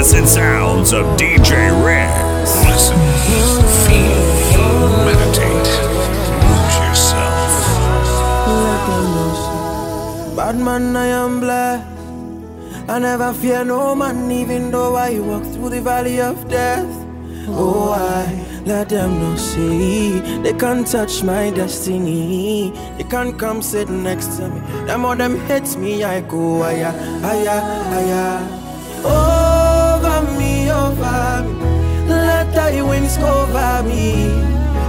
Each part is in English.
Magnificent sounds of DJ Ricks. Listen, feel, meditate, lose yourself. Bad man, I am blessed. I never fear no man, even though I walk through the valley of death. Oh, I let them know see they can't touch my destiny. They can't come sit next to me. Them all them hits me, I go higher, higher, higher. Me, over me. Let thy wings cover me.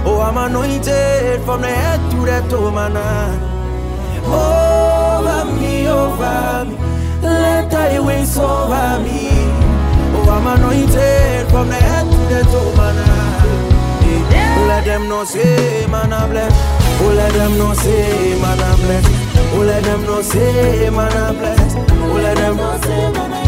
Oh, I'm anointed from the head to the toe, man. Over me, over me. Let thy wings over me. Oh, I'm anointed from the head to the toe, man. Yeah. Let them know, say, man, I'm blessed. Oh, let them know, say, man, I'm blessed. Oh, let them know, say, man, I'm blessed. Oh, let them know, say, man, I am beyond every curse.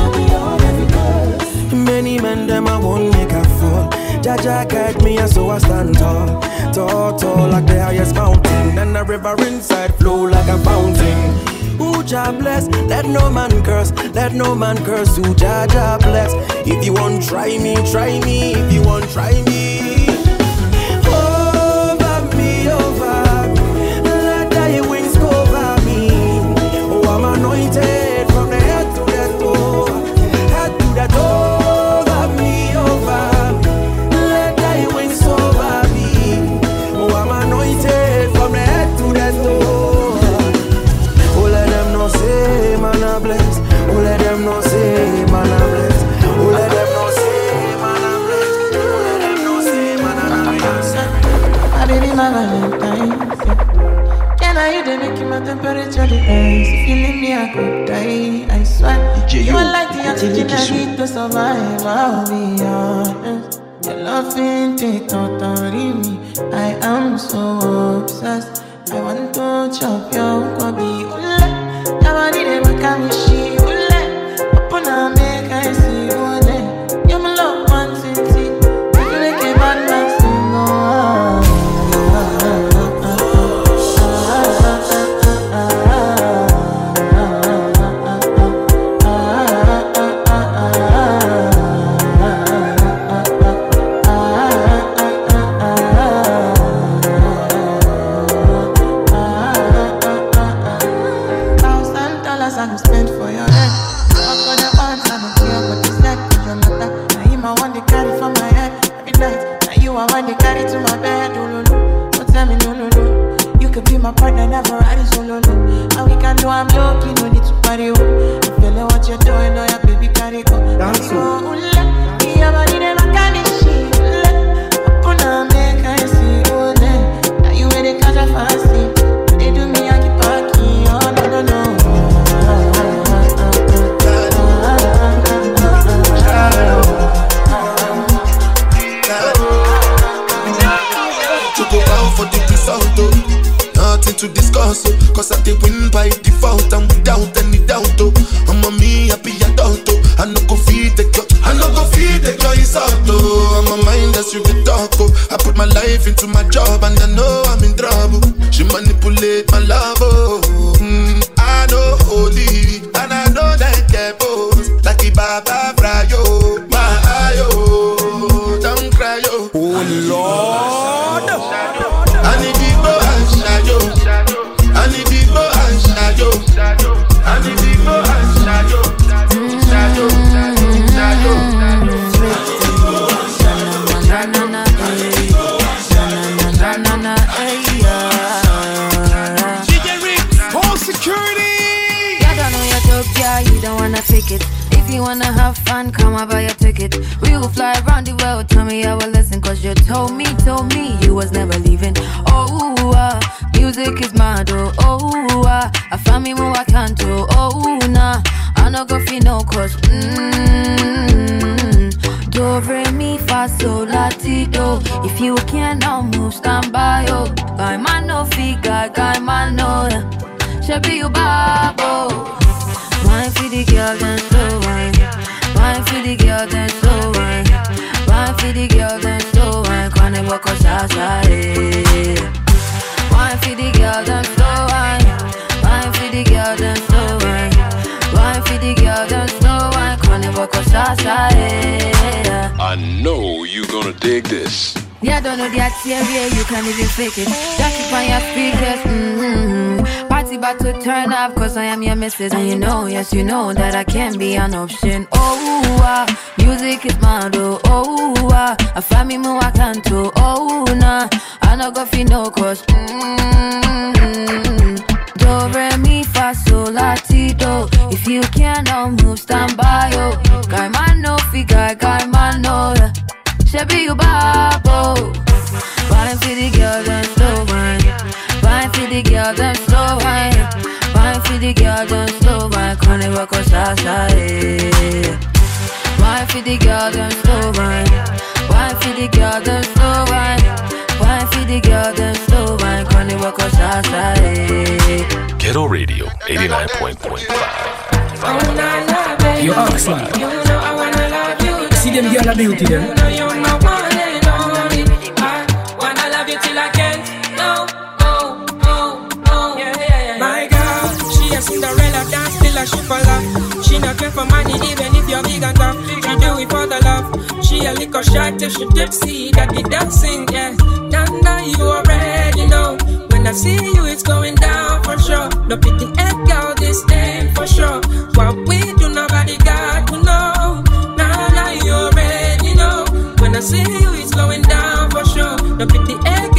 Many men, them, I won't make a fall. Jaja guide me, and so I stand tall. Tall, tall, like the highest mountain. And the river inside flow like a fountain. Ooh, Jah bless, let no man curse, let no man curse. Ooh, Jah, Jah bless. If you want, try me, try me. If you want, try me. Yo, are like the oxygen I need to survive. I'll be honest. Your love ain't it totally me. I am so obsessed. I want to chop your kwabi. Could be my partner, never ride solo, no. And we can do I'm lucky, no need to party. Oh. I feel like what you're doing, oh yeah, baby, carry go. Dance, To discuss, oh. Cause I did win by default and without any doubt, oh. I'm a me happy adult, oh. I no go feed the girl, I no go feed the girl, out, oh. I'm a mind that's you the talk, oh. I put my life into my job and I know I'm in trouble. She manipulate my love, oh. If you wanna have fun, come and buy your ticket. We will fly around the world, tell me I will listen. Cause you told me, told me you was never leaving. Oh, uh, music is mad, oh, oh, uh, I found me more I can't do. Oh, nah, I no go feel no cause, mmm. Do, re, mi, fa, sol, la, ti. If you can't now move, stand by, oh. Guy man no figure, guy man no. Should be your babo. Girl, then for the girl, then for the girl, then boko sasa, eh. Wine for the girl, then for the girl, then for the girl, then work on sasa, yeah. I know you gonna dig this. Yeah, don't know that area, you can't even fake it. Just keep on your speakers, mm-hmm. Party about to turn up, cause I am your missus. And you know, yes, you know that I can be an option. Oh, ah, music is my do. Oh, ah, I find me I can too. Oh, nah, I no go fi no cause, mm-hmm. Do, re, mi, fa, sol, la, ti, do. If you cannot move, stand by, yo. Guy, man, no fi, guy, guy, man, no, yeah. Shabby, you babo. Wine for the girl, then slow wine. Wine for the girl, then slow wine. Wine for the girl, then slow wine. Kone wako sasa, eh. Wine for the girl, then slow wine. Wine for the girl, then slow wine. Wine for the girl, then slow wine. Kone wako sasa, eh. Ghetto Radio 89.5. You ask man. See them girl a beauty them. My girl, she a Cinderella dance till a she fall off. She not care for money even if you're big and tough. She do it for the love. She a liquor shot till she tipsy. That be dancing, yeah. Now, now you already know. When I see you, it's going down for sure. No pity egg girl, this thing for sure. What we do, nobody got see you, it's going down for sure. No pity egg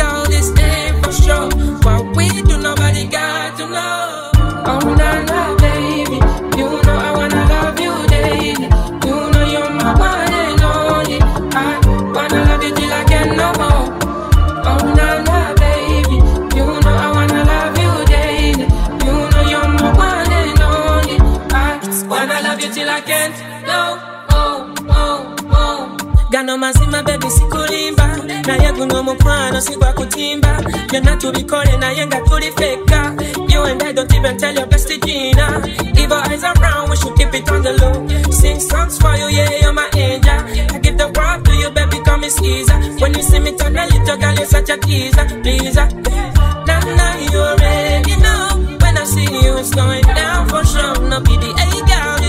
baby sikulimba naye guno mukwano sigwa kutimba. Byonna tubikole naye nga tulifeka. You and I don't even tell your bestie Gina. Evil eyes around, we should keep it on the low. Sing songs for you, yeah, you're my angel. I give the world to you, baby, call me Caesar When you see me turn a little girl, you're such a teaser, pleaser. Now, now you already know. When I see you, it's going down for sure. No PDA girl,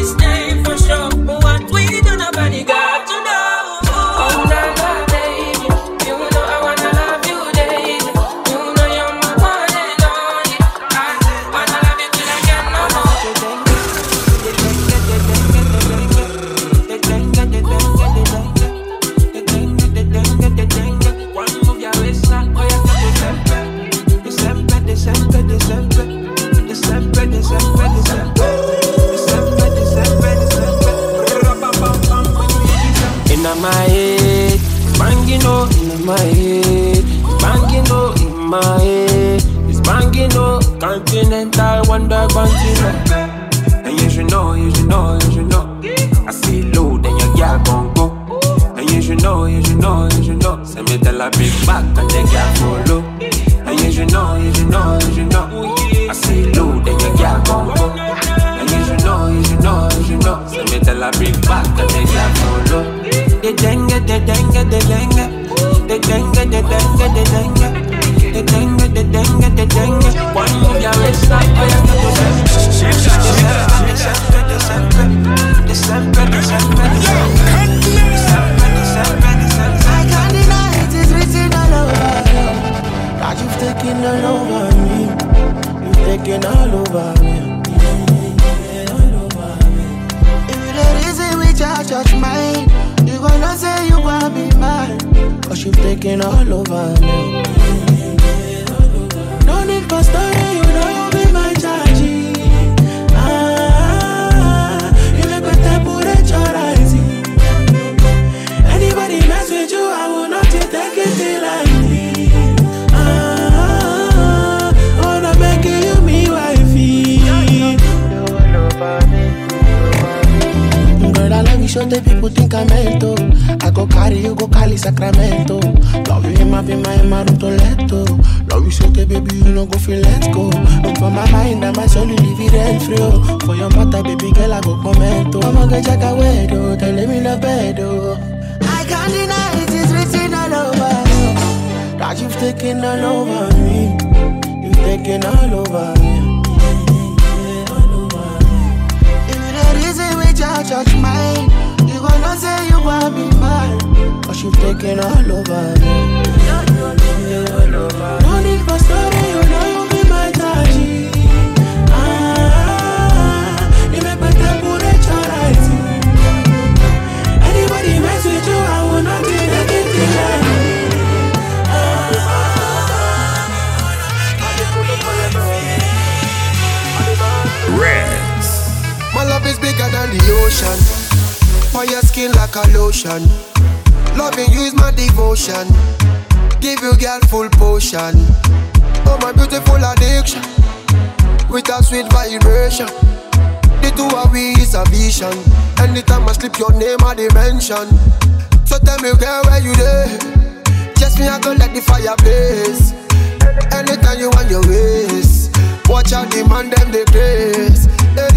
back and the girl follow. And know, you know, you Taken all over me. Me. If you the reason we mine, you gonna say you wanna be mine. Cause you've taken all over me. No need for story, you know you be my charge. Ah, you make my temperature rising. Anybody mess with you, I will not take it lightly. So the people think I'm mental. I go carry you, go Cali, Sacramento. Love you in my, be my, in my room to let go. Love you, so the baby, you know, go feel let's go. Look for my mind and my soul, you leave it rent free. oh. For your mother, baby girl, I go comment. oh. I'ma get jack away, though. Tell me no bed, oh. I can't deny it, it's written all over you. That you've taken all over me. You've taken all over me. If you the reason we judge, judge mine, you've taken all over me. No need for story, you know you be my taji. Ah, you make my temperature rise. Anybody mess with you, I will not do anything. Reds. My love is bigger than the ocean. For your skin like a lotion. Loving you is my devotion. Give you girl full potion. Oh my beautiful addiction. With a sweet vibration. The two of we is a vision. Anytime I slip your name I dimension. So tell me girl where you there? Just me I go let the fire blaze. Anytime you want your ways. Watch out the man them they grace. Hey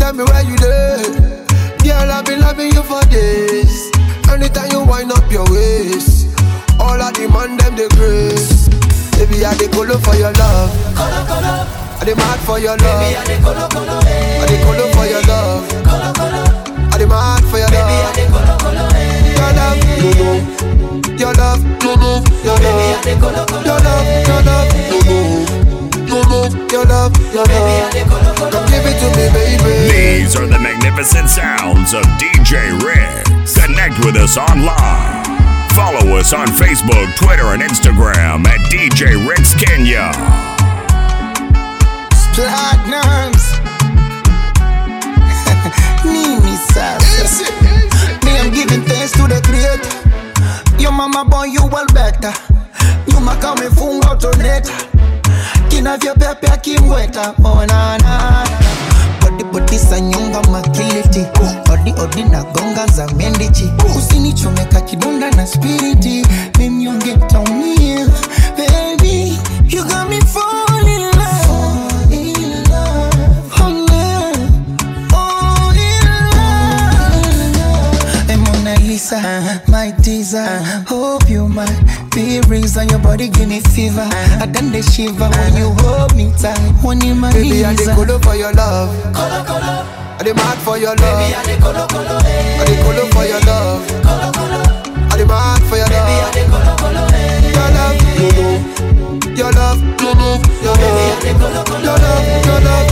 tell me where you there? Girl I've been loving you for days. Anytime you wind up your waist, all the man them they grace. Baby I dey colo for your love. Colo, colo, I dey mad for your love. baby, I love. dey colo, colo, eh. I dey colo for your love. Colo, colo, I dey mad for your love. baby, I love. dey colo, colo, eh. Your love, no no. Your love, no no. Your Baby, I love, dey colo, colo, your love, your love, no no. No no. Your love, your love. dey colo, colo, Come give it to me, baby. These are the magnificent sounds of DJ Red. Connect with us online. Follow us on Facebook, Twitter, and Instagram at DJ Ricks Kenya. Platinums. Nini sasa. Me, I'm giving thanks to the creator. Your mama boy, you well better. Nyuma kama umefunga utoneta. Kinavyopepe akimweta. Oh, na, na. Body body sa nyonga makiliti. Odi odi na gonga za mendichi. Usinichomeka kidonda na spiriti. Mimnyonge taumia. Baby you got me fall in love. In love. Oh love oh in love. Hey, Mona Lisa, my teaser. Hope you might be reason your body give me fever. I done the shiver when you hold me tight. One in my Baby, I dey knees. colo for your love. Colo, colo, I dey mad for your baby, I love. dey colo, colo, eh. I dey colo for your love. Colo, colo, I dey mad for your baby, I love. dey colo, colo, eh. Your love. Your love. Your Baby, I love, dey colo, colo, your love, your love.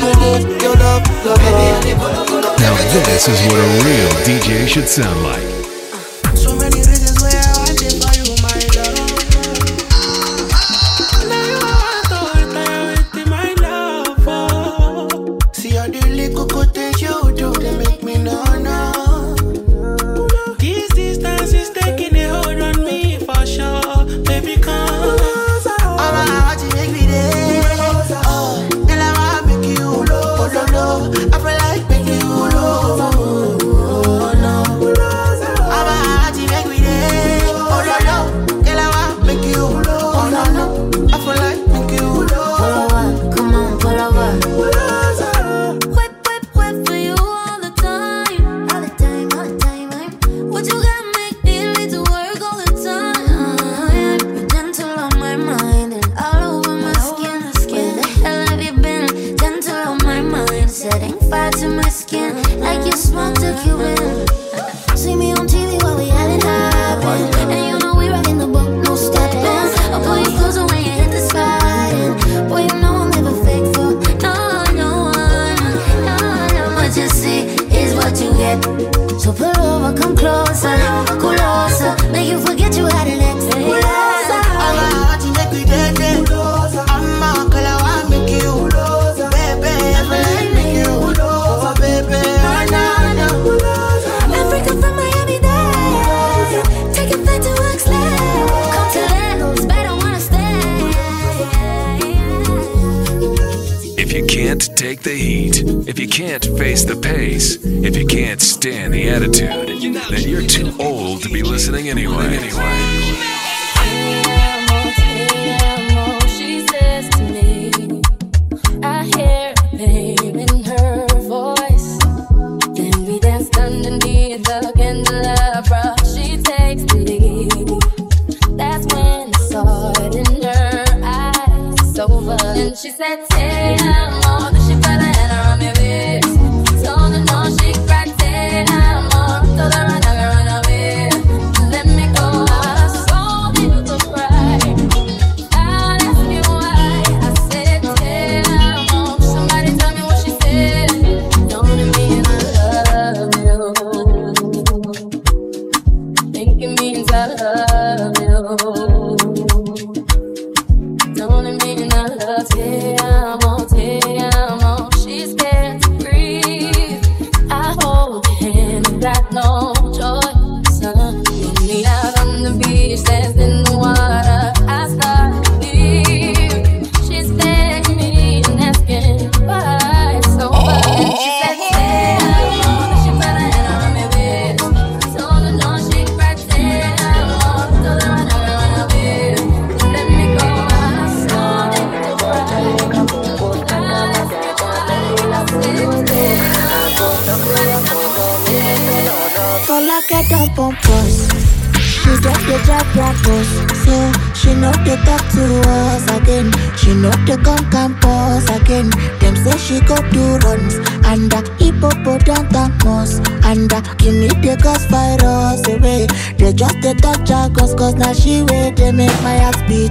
No no. Your love, your love. colo, colo, Now this is what a real DJ should sound like. Listening things I love you. make my ass beat.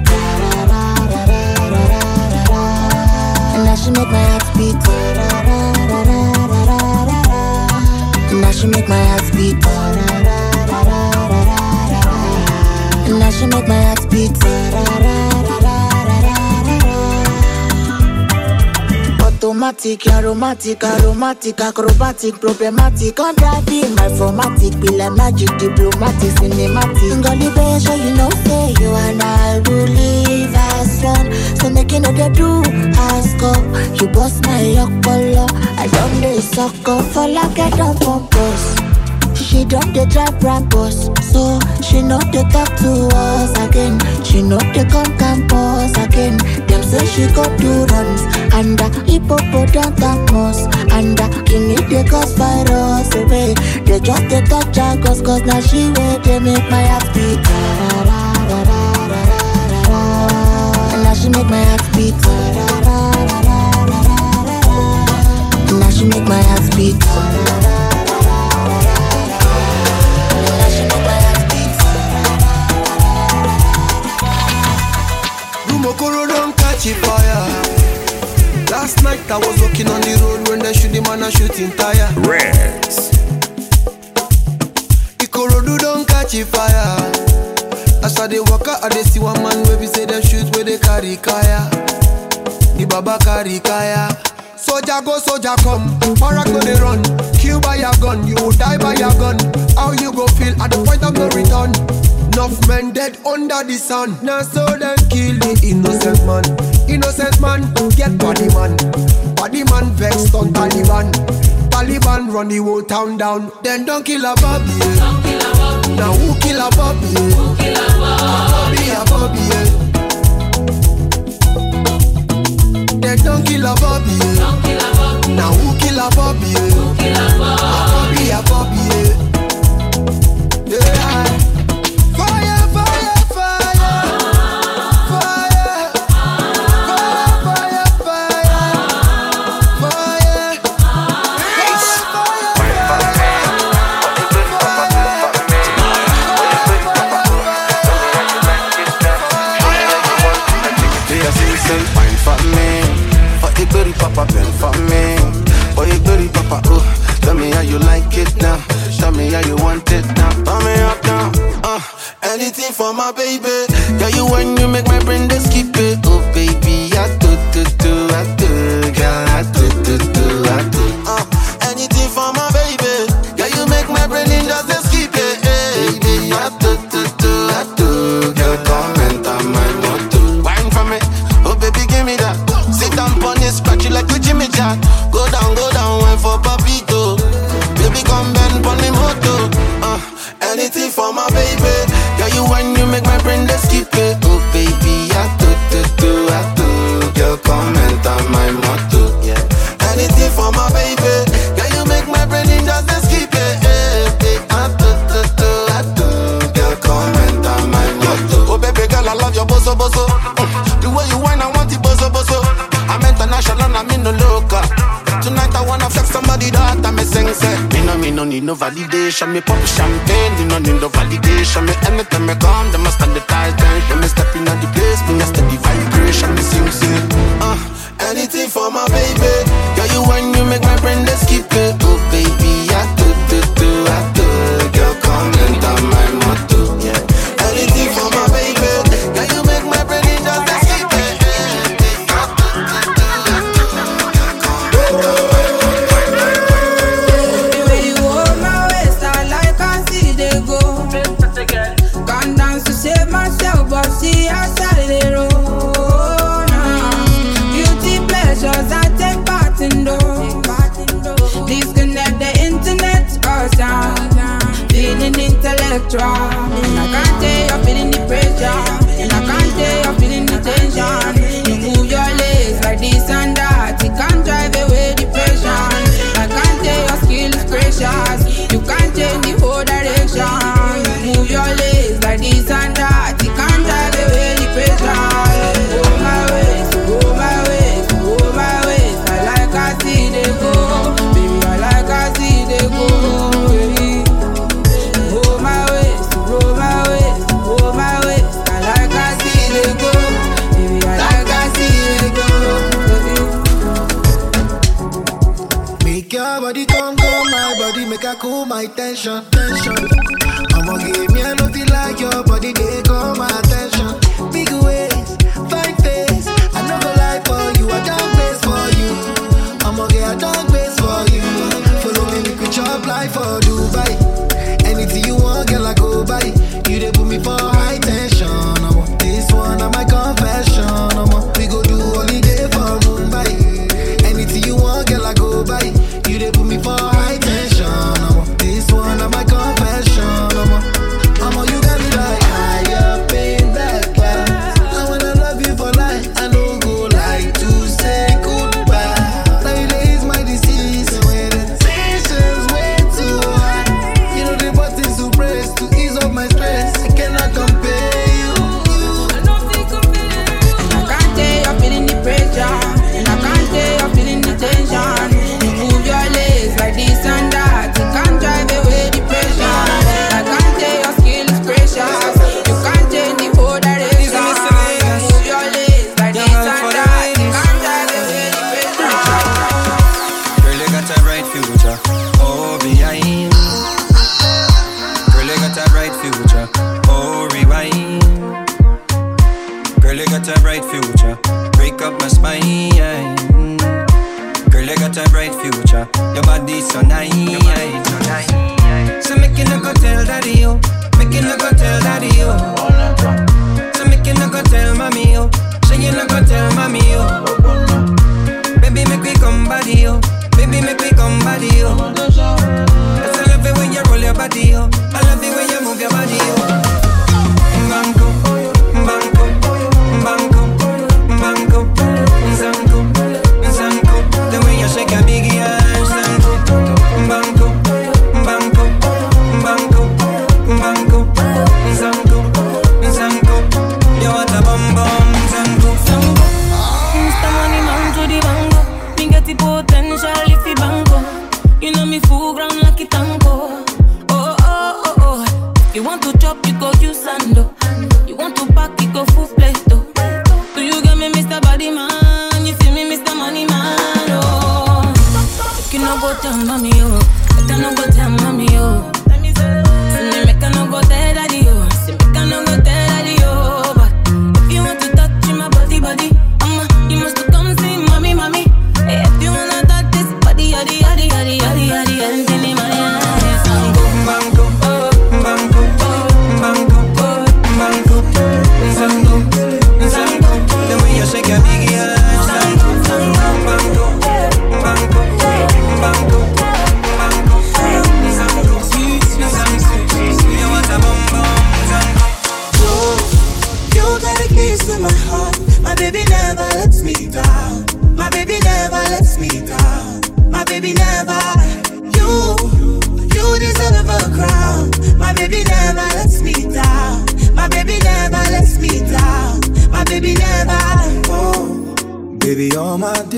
Aromatic, aromatic, acrobatic, problematic, on driving my formatic, be like magic, diplomatic, cinematic. Ngoli oh, show you know say you and I will live as one. So make know they do ask up. You bust my color, I don't need suck up for like I don't purpose. She don't dey drive bus, so she know they talk to us again. She know they come campus again. Them say she go do runs and the hippopotamus and the king it they cause virus away. They just they touch her cause cause now she they make my heart beat. Now she make my heart beat. Now she make my heart beat. Don't catch a fire. Last night I was walking on the road when they shoot the man a shooting tire. Rex. Ikorodu don't catch a fire. As I dey walk out, I dey see one man where we say they shoot where they carry kaya. The baba carry kaya. Soldier go, soldier come. Barak go they run. Kill by your gun, you will die by your gun. How you go feel at the point of no return? Enough men dead under the sun. Now so them kill the innocent man. Innocent man get body man. Body man vexed on Taliban. Taliban run the whole town down. Then don't kill a Bobby. Yeah. Now who kill a Bobby? Who kill a Bobby? A Bobby, yeah. Then don't kill a Bobby. Now who kill a Bobby? Who kill a Bobby? For my baby. Girl, you when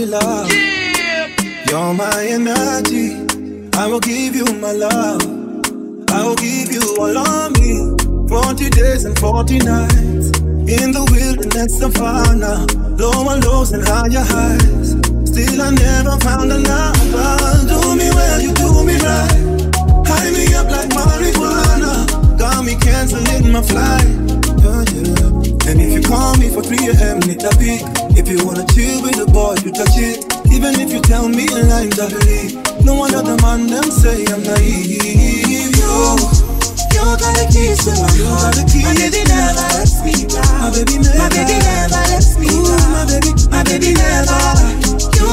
love. Yeah. You're my energy. I will give you my love. I will give you all of me. 40 days and 40 nights. In the wilderness of fire. Lower lows and higher highs. Still, I never found another. Do me well, you do me right. High me up like marijuana. Got me canceling my flight. And if you call me for 3 a.m., need a be. If you wanna chill with the boy, you touch it. Even if you tell me lies, I believe. No one other man them say I'm naive. You. You got the keys to my heart. My baby never lets me down. My baby never, my baby never lets me down. Ooh, my baby, my baby never. You,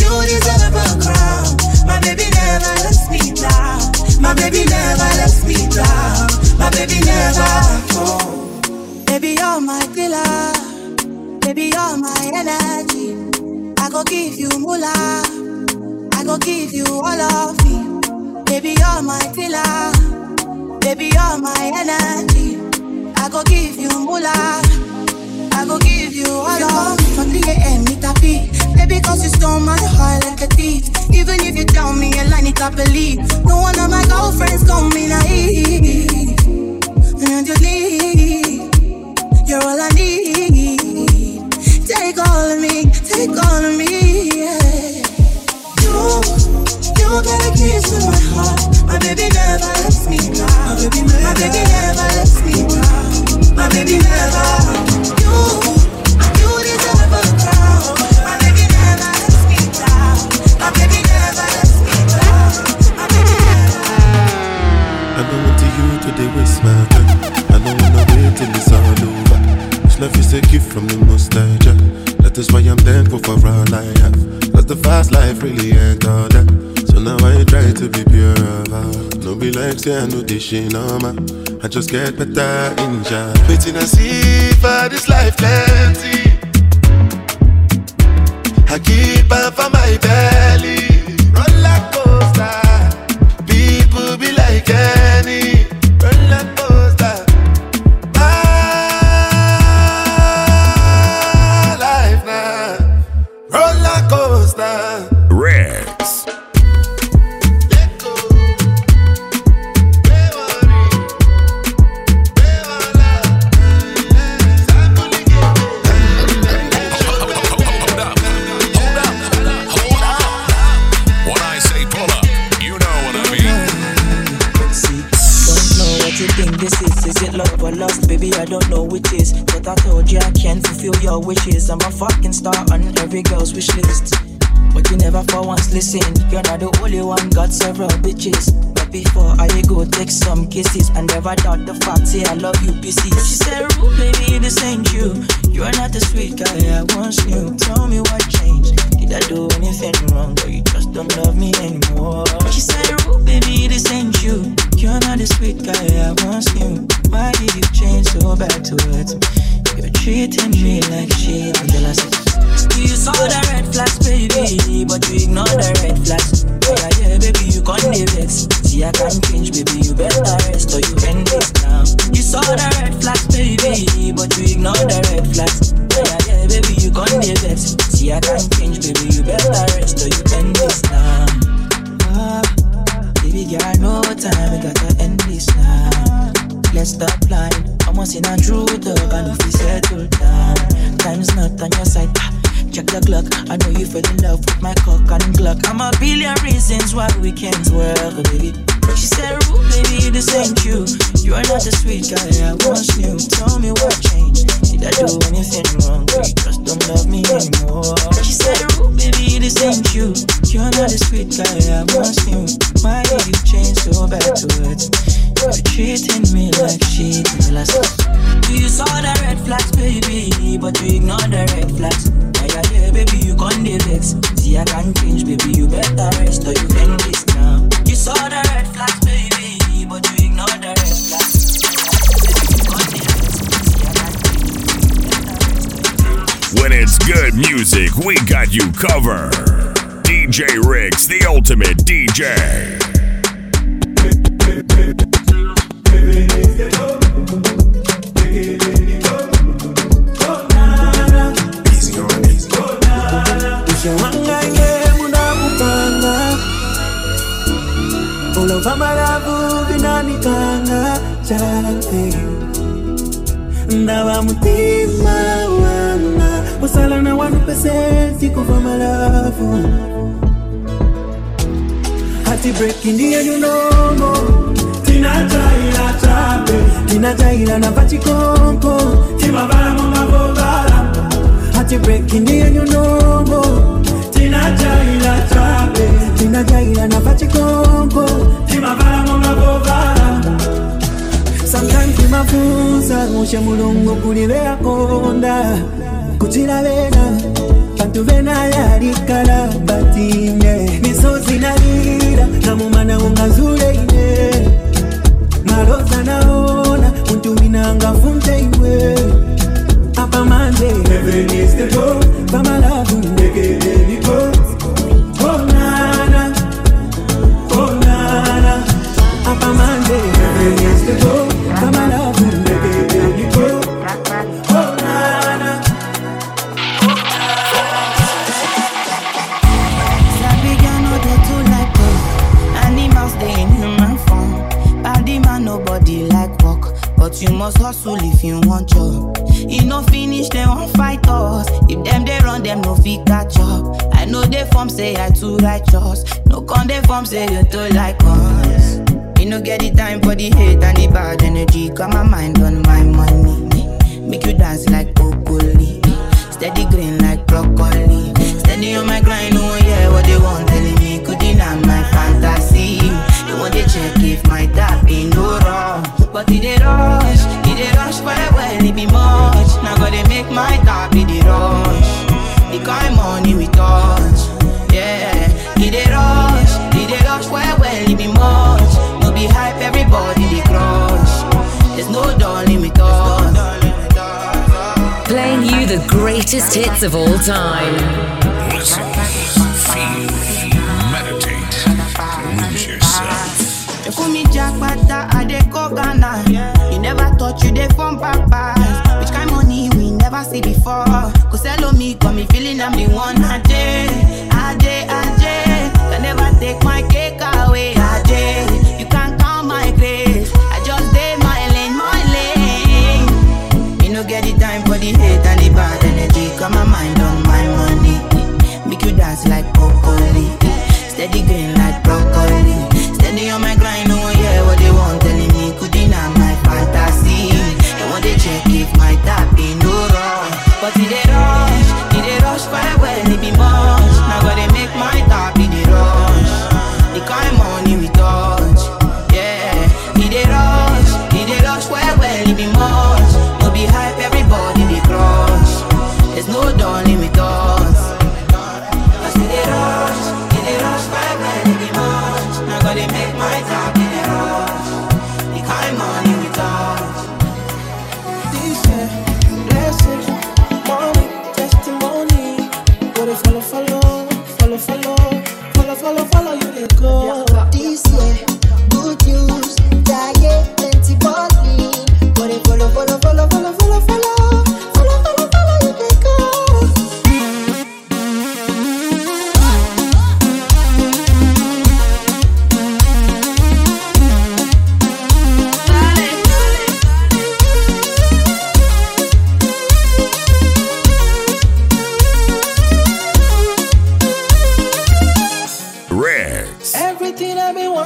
you deserve a crown. My baby never lets me down. My baby never lets me down. My baby never. Oh. Baby, you're my pillar energy. I go give you moolah. I go give you all of me. Baby, you're my killer. Baby, you're my energy. I go give you moolah. I go give you all of me. From 3 a.m. a beat. Baby, cause you stole my heart like a thief. Even if you tell me a line, it I believe. No one of my girlfriends call me naive. And you leave. You're all I need. Take all of me, take all of me. Yeah. You, you got a keys to my heart. My baby never lets me down. My baby never, my baby never lets me down. My baby never. You, you deserve a crown. My baby never lets me down. My baby never lets me down. My baby never. I don't want to you to waste my time. I don't wanna wait till it's all over. Life is a gift from the most nostalgia. That is why I'm thankful for all I have. Cause the fast life really ain't all that. So now I try to be pure heart. No be like say I know this shit no man. I just get better in job. Waiting I see for this life plenty. I keep on for my belly. Roller coaster. People be like any this is. Is it love or lust? Baby, I don't know which is. But I told you I can't fulfill your wishes. I'm a fucking star on every girl's wish list. But you never for once listen. You're not the only one, got several bitches. Before I go take some kisses, I never doubt the fact, say I love you, pieces. She said, Rude, baby, this ain't you. You're not the sweet guy I once knew. Tell me what changed. Did I do anything wrong? Or you just don't love me anymore? She said, Rude, baby, this ain't you. You're not the sweet guy I once knew. Why did you change so bad towards me? You're treating me like shit. Until I said, you saw the red flags, baby, but you ignore the red flags. Yeah, yeah, baby, you can't vex. See, I can't change, baby, you better rest or you end this now. You saw the red flags, baby, but you ignore the red flags. Yeah, yeah, baby, you can't vex. See, I can't change, baby, you better rest or you end this now. Ah, baby, girl, no time, we gotta end this now. Let's stop lying. Almost in a true dog, and if we settle down, time's not on your side. Ah, Check the clock. I know you fell in love with my cock and Glock. I'm a billion reasons why we can't work, baby. She said, Rude, baby, this ain't you. You are not the sweet guy I once knew. Tell me what changed. I do anything wrong? You just don't love me anymore. She said, baby, this ain't you. You're not the sweet guy I once knew. Why did you change so bad towards me? You're treating me like shit. Till I said, You saw the red flags, baby, but you ignore the red flags. Yeah, yeah, baby, you can't vex. See, I can't change, baby, you better rest or you end this now. You saw the red flags, baby, but you When it's good music, we got you covered. DJ Ricks, the ultimate DJ. ulova malavu vinanikanga mutima usala na wanu pesenti kuva malavu hati breki ndiye nyunomo. Tinajaila tinajaila na vachikonko timavala mumavovala hati breki ndiye nyunomo. Tinajaila na vachikonko timavala mumavovala Sometimes timafunza ushe mulungu kugira bena bantu bena yarikala batinye misozi nalira namumana ungazuleine. Maloza naona untuminanga funteimwe apamanje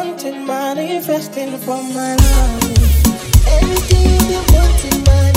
wanted, manifesting for my life. Anything you wanted, manifesting.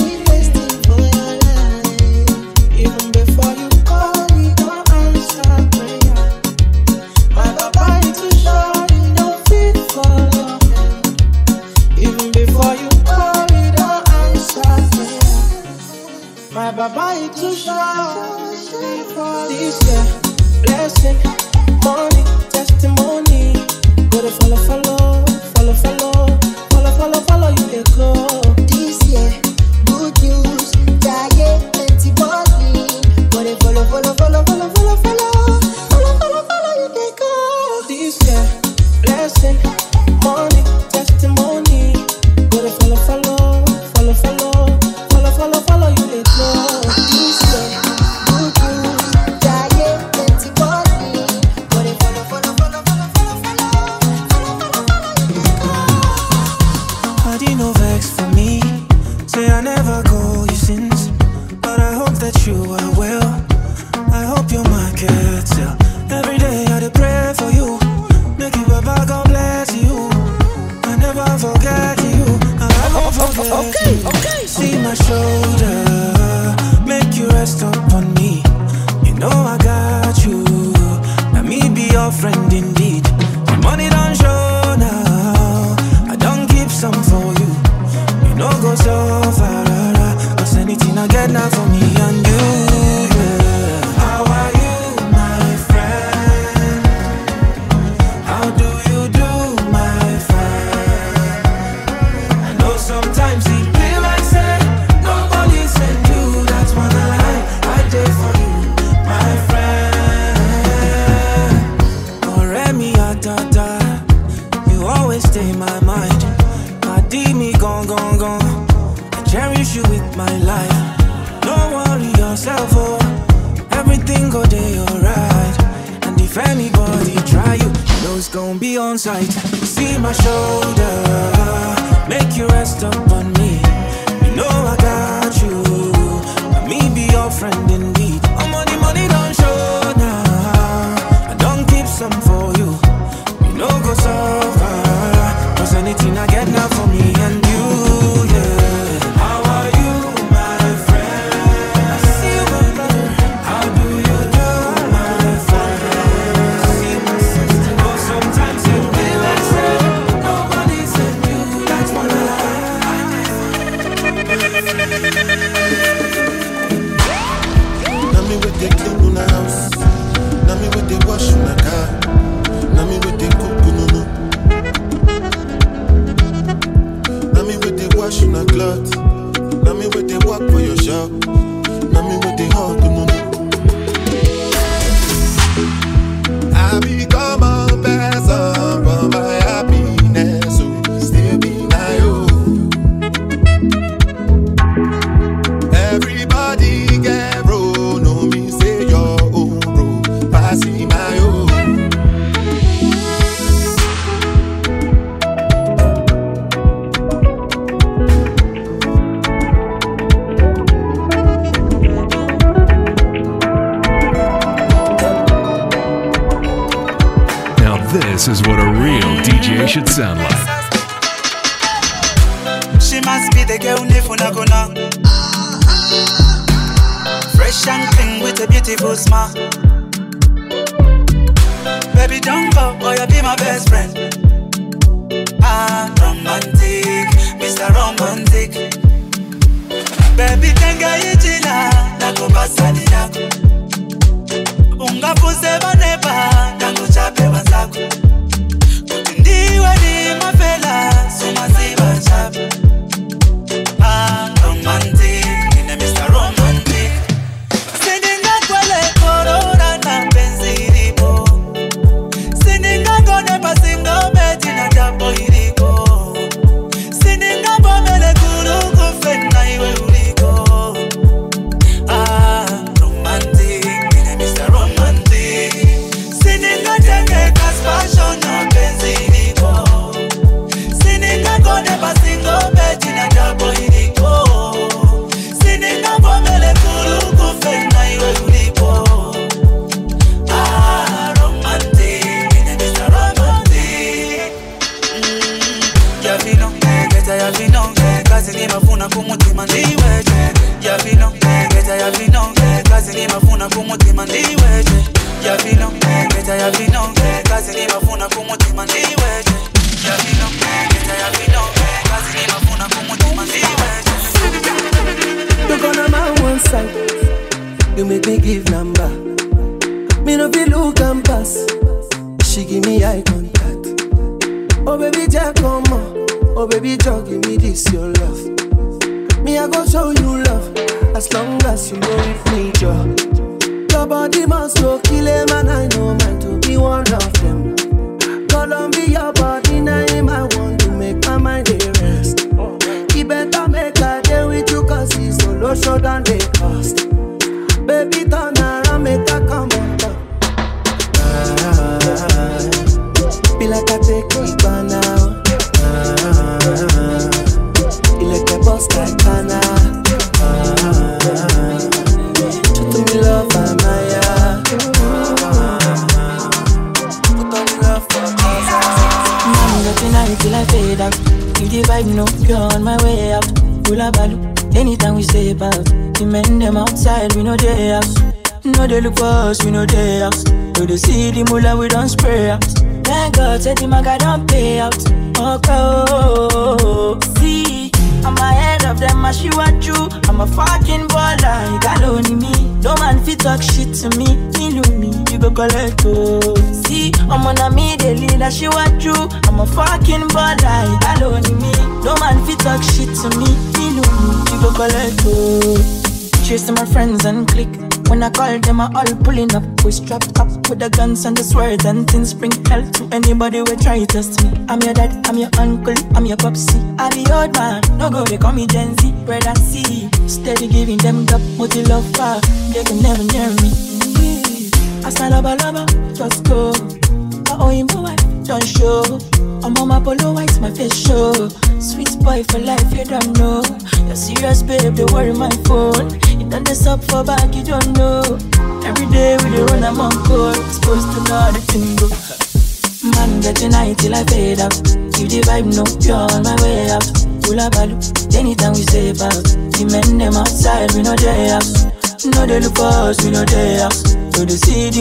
High till I fade out. Think the vibe no pure on my way out. Pull a balu, anytime we step out. The men them outside, we know they house. No they look for us, we know they house. No they see the mullah, we don't spray out. Thank God, said the maga don't pay out. Okay, oh, oh, oh, oh. see, I'm ahead of them, I she what you. I'm a fucking baller, you got only me. No man fit talk shit to me, me look me, you go collect oh. See, I'm on a me, they lead, I she what you. I'm a fucking baller, you got only me. No man fit talk shit to me, me look me, you go collect oh. Chasing my friends and click. When I call them, I all pulling up. We strapped up with the guns and the swords and things. Bring hell to anybody who try to test me. I'm your dad, I'm your uncle, I'm your popsy. I the old man, no go, they call me Gen Z. And see, steady giving them up, multi love far. They can never near me. I up a lover, just go. Him boy, don't show. I'm on my polo white, my face show. Sweet boy for life, you don't know. You're serious, babe, they worry my phone. You done this up for back, you don't know. Every day we dey run, I'm on call. Supposed to know the thing go. Man, getting high till I fade out. If the vibe no pure on my way out. Of value, anytime we say about. The men them outside, we know they house. No they look for us, we they house.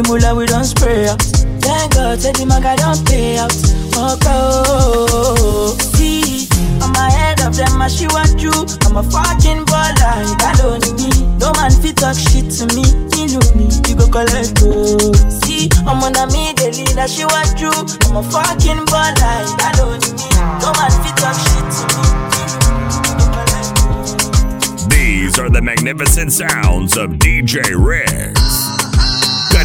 Mullah, we don't spray out. Thank God, say the don't pay out. Oh. See, on of them, she want you. I'm a fucking baller, you got only me. No man fit talk shit to me. Me, you go collect. See, I'm on a she want you. I'm a fucking baller, you got only me. No man fit talk shit to me. These are the magnificent sounds of DJ Ricks.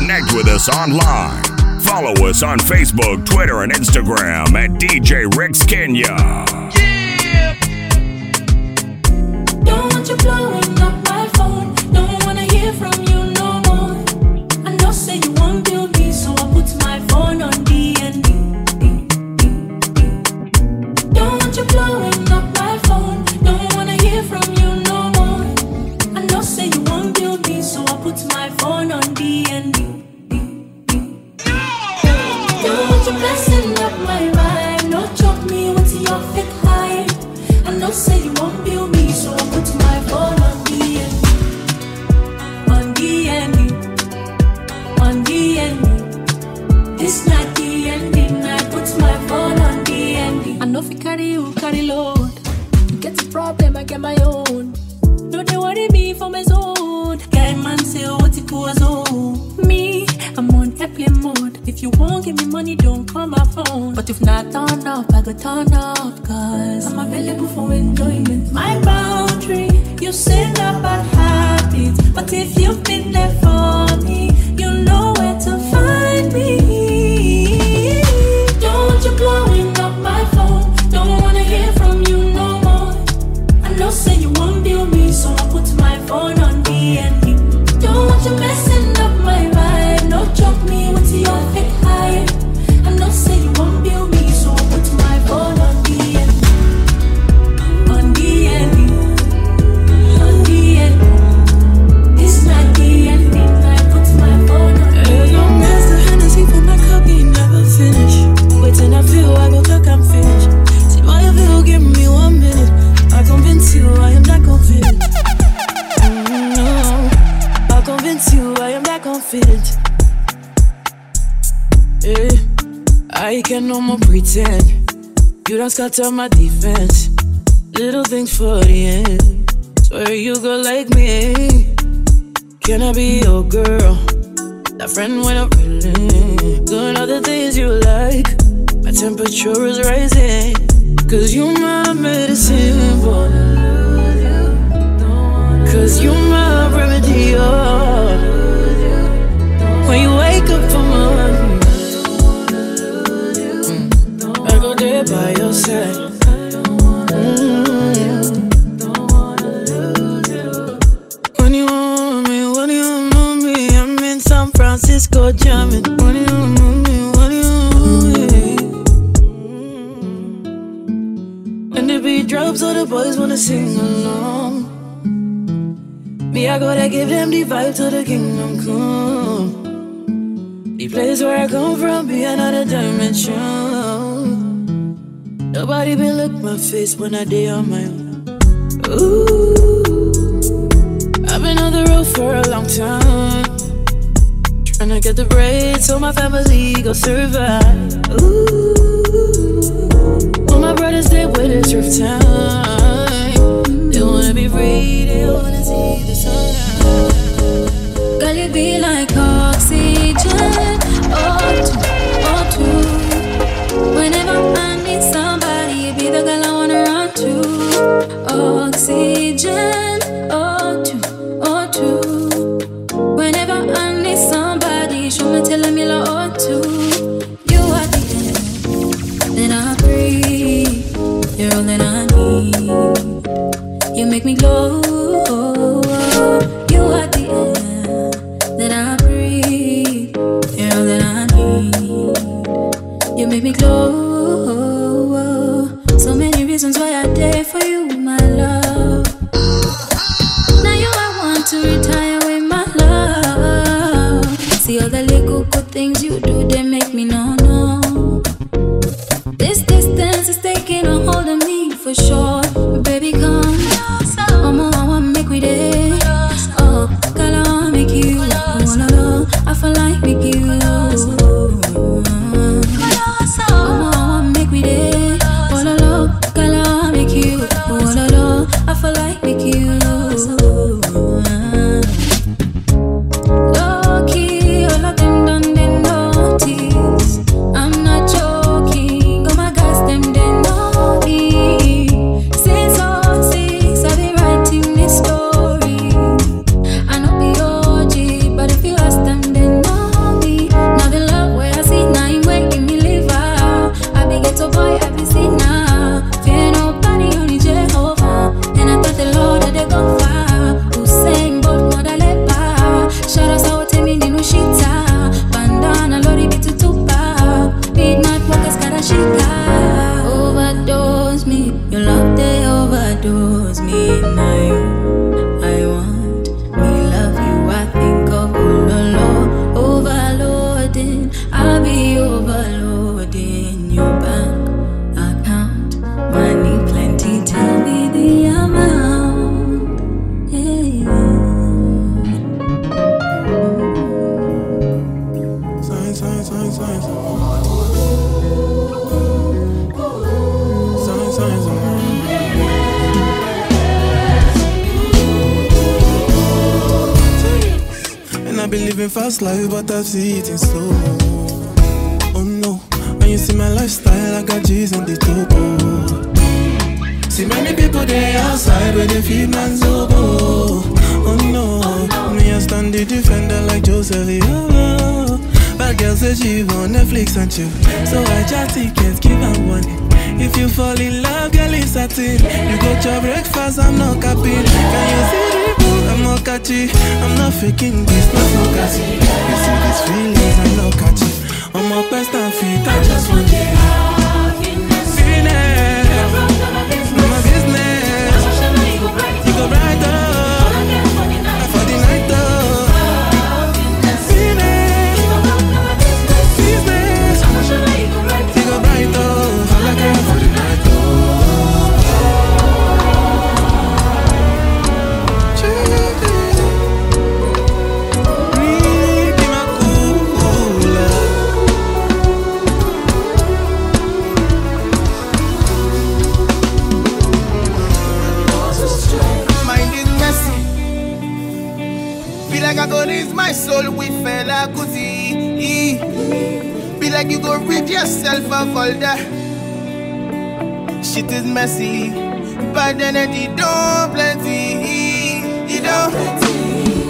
Connect with us online. Follow us on Facebook, Twitter, and Instagram at DJ Ricks Kenya. Don't my vibe. No choke me with your fake hype. I know say you won't build me, so I put my phone on DND. On DND. On DND. This not the ending. I put my phone on DND. I know if you carry you, carry load. You get a problem, I get my own. If you won't give me money, don't call my phone. But if not turn up, I go turn up. Cause I'm available for enjoyment. My boundary, you say bad habits. But if you've been You don't my defense. Little things for the end. Swear you go like me. Can I be your girl? That friend when I'm feeling Doing all the things you like My temperature is rising Cause you my medicine boy Cause you my remedy oh. When you wake up There by your side Mm. When you want me, when you want me, I'm in San Francisco jamming. When you want me, when you want me. And the beat drops, all the boys wanna sing along. Me, I gotta give them the vibe to the kingdom come. The place where I come from be another dimension. Nobody been look my face when I day on my own. Ooh. I've been on the road for a long time. Tryna get the bread so my family go survive. Ooh. All my brothers, they with it's rough time. They wanna be free, they wanna see the sunrise. Girl, you be like oxygen, Oxygen, O2, O2. Whenever I need somebody, show me tell me la O2. You are the air that I breathe. You're all that I need. You make me glow. don plenty. you don plenty.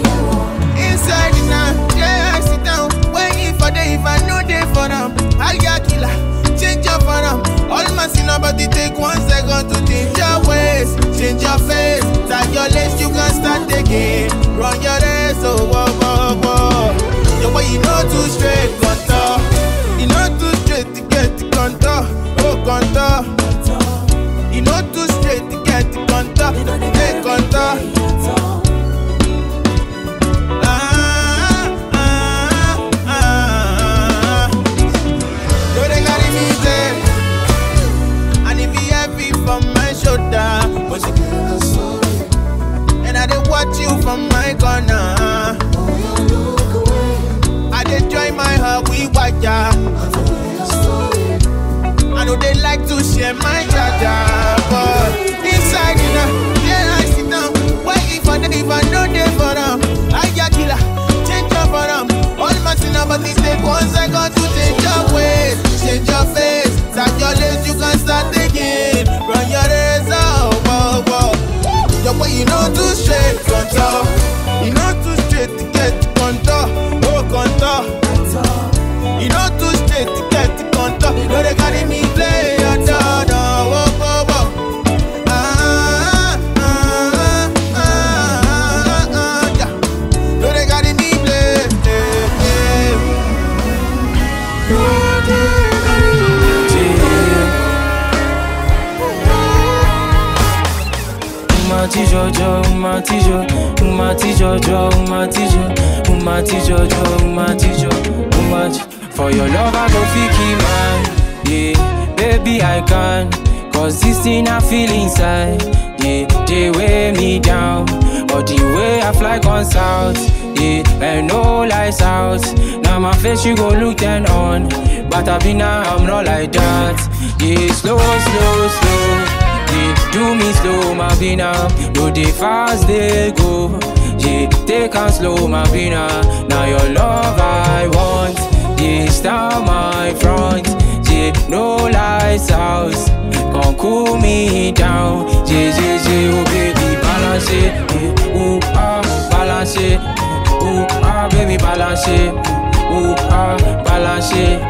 Inside now, yeah, I sit down. Waiting for them if I know they for them. I got killer, change your for them. All my sin about it take one second to change your ways, change your face. tag your legs. you can start again. Run your race, oh, whoa, whoa, whoa. Your way, you know too straight, contour. You know too straight to get the contour, oh, contour. content, t'es content. Ah, ah, ah, they got if you from my shoulder. And I did watch you from my corner. I did join my heart, with watch. I know they like to share my jar, but. I sit waiting for the diva. I killer, change up. All my one second to change your ways, change your face. Your you can start. Run your oh, oh, oh. you know too straight, control. You know too straight, ti jọjọ o ma ti jọ o ma ti jọjọ o ma ti jọ o ma jọ o for your love i go fit man. yeah. baby i can cause this thing i feel inside yeah. they weigh me down but the way i fly comes out yeah. and no lights out now my face you go look then on but abi na i'm not like that yeah. slow slow slow. Do me slow, my vina. No, they fast, they go. Yeah, take and slow, my vina. now. Your love I want. Yeah, down my front. Yeah, no lights out. Come cool me down. Yeah, yeah, yeah, oh baby, balance it. Yeah, ooh, ah, balance it. Ooh, ah, baby, balance it. Ooh, ah, balance it.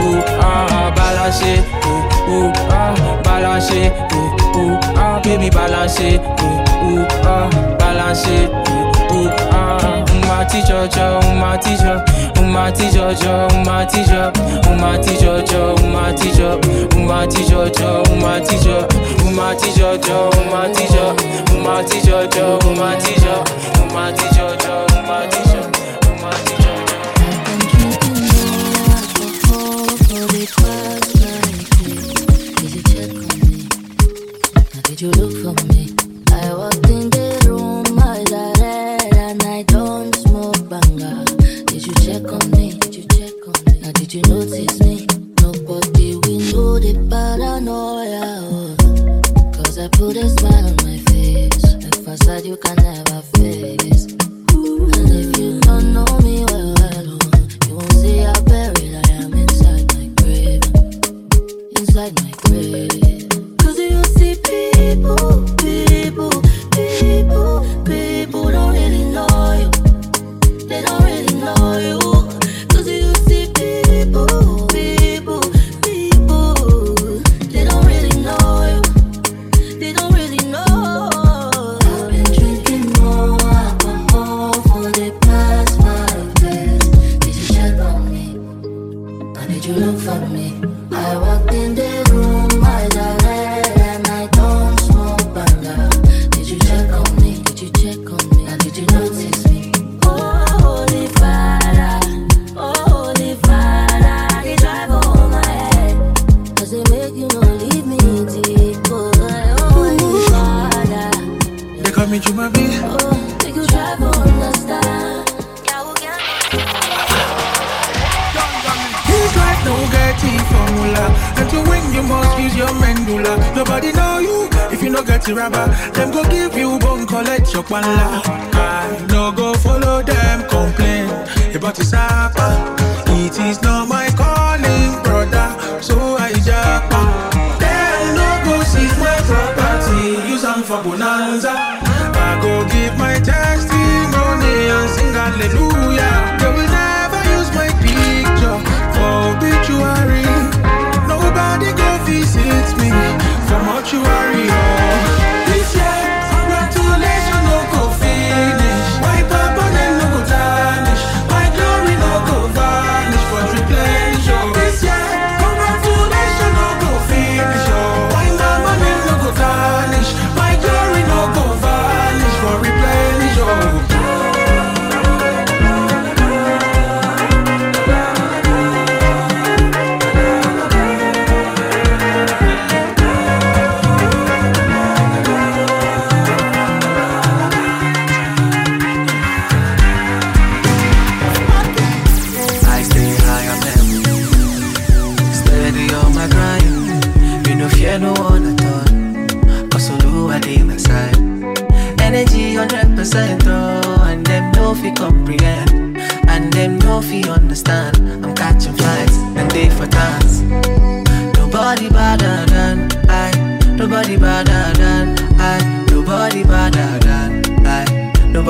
Ooh, ah, balance it. Ooh, ah, balance it. Ooh, ooh, ah, balance it, ooh, ooh, ah, baby, balance it, ooh, ooh, ah, balance it, ooh, ooh, ah. Uma ti jojo, uma ti jo, uma ti jojo, uma ti jo, uma ti jojo, uma ti jo, uma ti jojo, uma ti jo, uma ti jojo, uma ti jo, uma ti jojo, uma ti jo.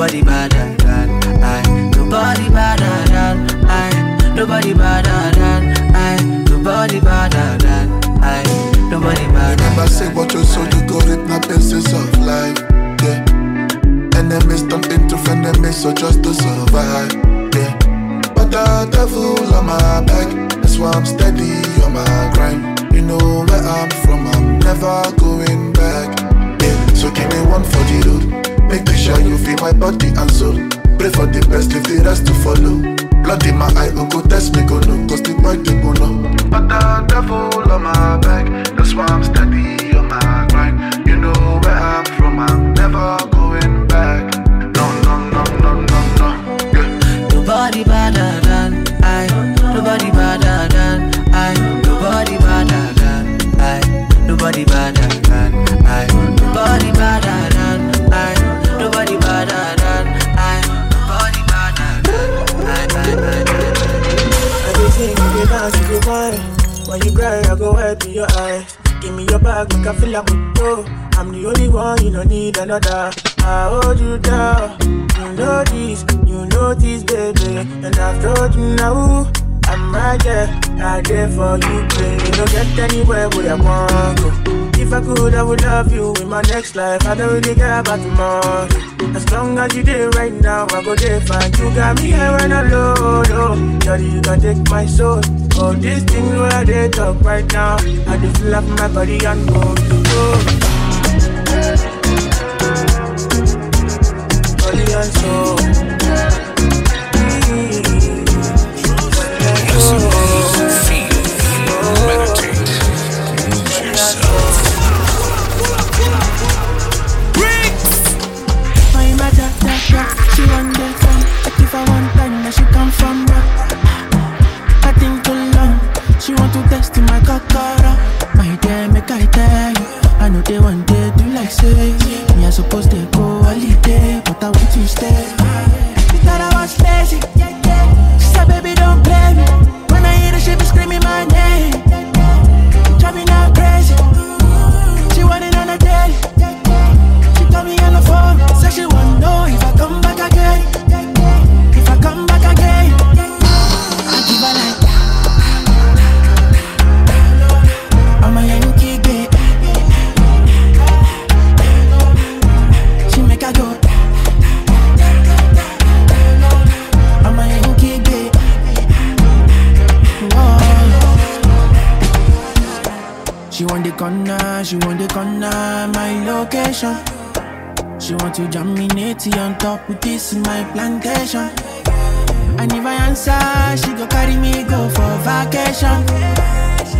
Nobody better than I. Nobody better than I. Nobody better than I. Nobody better than I. Nobody better. Remember, say what you sow, you go reap the blessings of life. Yeah. Enemies turn into frenemies, so just to survive. Yeah. But the devil on my back, that's why I'm steady on my grind. You know where I'm from, I'm never going back. Yeah. So give me one for the road. Make sure you feel my body and soul. Pray for the best, leave the rest to follow. Blood in my eye, go test me, go no, cause the boy they go no. But the devil on my back, that's why I'm steady on on my grind. You know where I'm from, I'm never going back. No, no, no, no, no, no. Yeah. Nobody better When you cry, I go wet in your eyes. Give me your bag, make I feel like we go. I'm the only one, you don't need another. I hold you down. You know this, you know this, baby. And I've told you now. I'm right there, right there for you, baby. You don't get anywhere where I want to. If I could, I would love you in my next life. I don't really care about tomorrow. As long as you there right now, I go there fine. You got me here when I'm low, low. Daddy, you can take my soul. All these things where I dey talk right now. I just feel like my body and go to go. Body and soul. Test my dear, make I tell you. I know they want day do like say Me I supposed to go holiday But I want to stay my plantation. And if I answer, she go carry me go for vacation.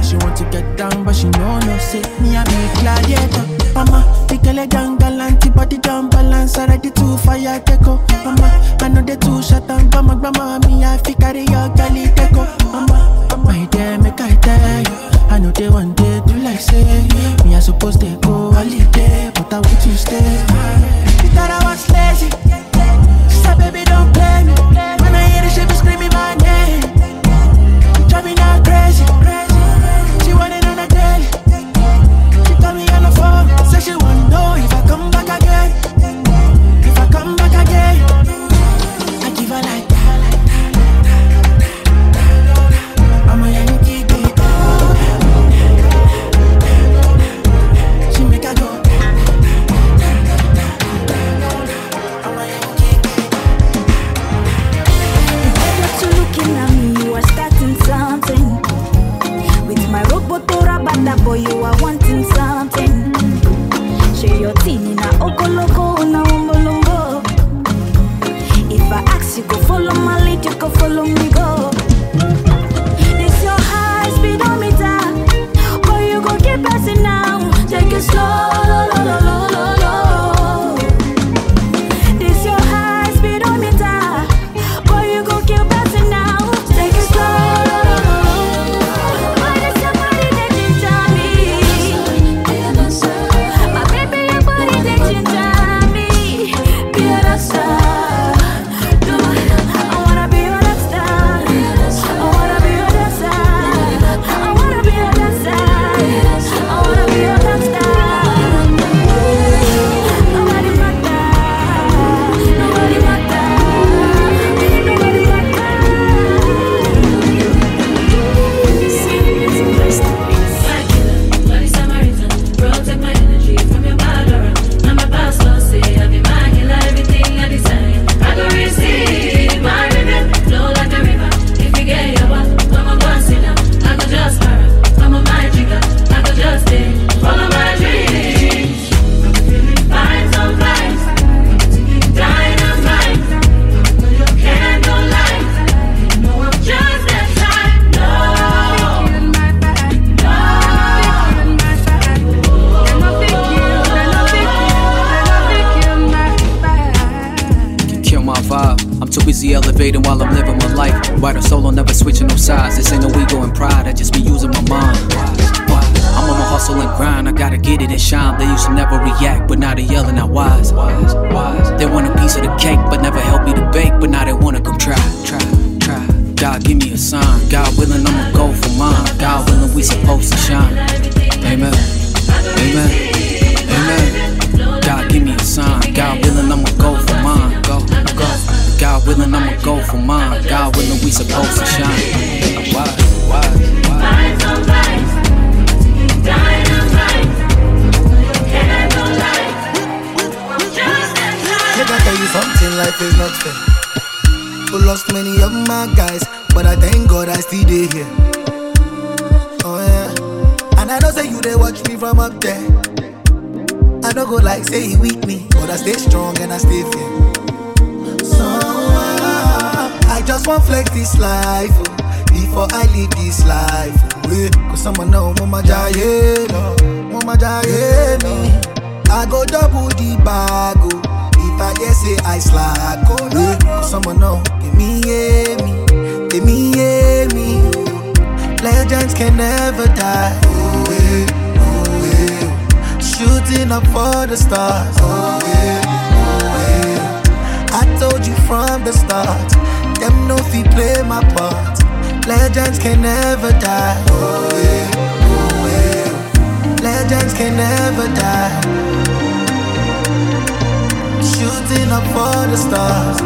She want to get down, but she know no say me I be gladiator. Mama, the girl a young galant, body down balance, already too fire teko. Mama, I know they too shut down, but grandma me I fi carry your galley teko. Mama, my dear, make I tell you, I know they want day do like say me I supposed to go holiday, but I want to stay. She thought I was lazy. We supposed to shine. Why, why, I tell you something, life is not fair. I lost many of my guys, but I thank God I still dey here. Oh yeah, and I know say you they watch me from up there. I don't go like say he weak me, but I stay strong and I stay fair. I just want flex this life oh, before I leave this life. Oh, yeah. Cause someone know mama jaye, mama jaye me. I go double the bag oh, if I hear say I slack. Oh yeah. Cause someone know give me yeah me, give me yeah me. Oh. Legends can never die. Oh yeah, oh yeah. Shooting up for the stars. Oh yeah, oh yeah. I told you from the start. Them no fi play my part. Legends can never die. Oh yeah, oh yeah. Legends can never die. Shooting up for the stars.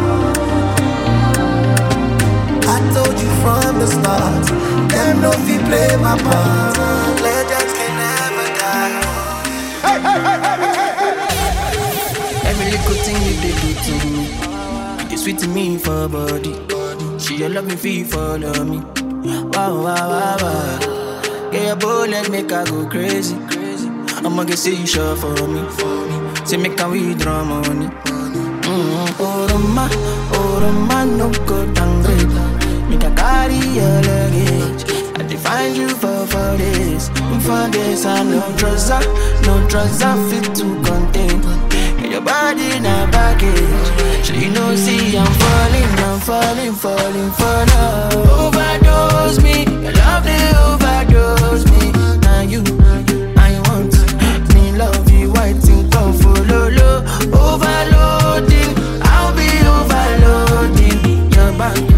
I told you from the start. Them no fi play my part. Legends can never die. Hey hey hey hey hey hey. Every little thing you did do to me, it is sweet to me for body. She your love me feel follow me. Wow wow wow wow. Yeah, your bullet make I go crazy. I'ma get say you sure for me. Say make I withdraw money. Mm-hmm. Oh Roma, oh no go downgrade. Make I carry your luggage. I define you for for this, for this. I no trouser, no trouser fit to contain. Your body in a baggage. So you know, see I'm falling, I'm falling, falling for love. Overdose me, your love they overdose me. Now you, I want me love you, I think of follow low. Overloading, I'll be overloading your bank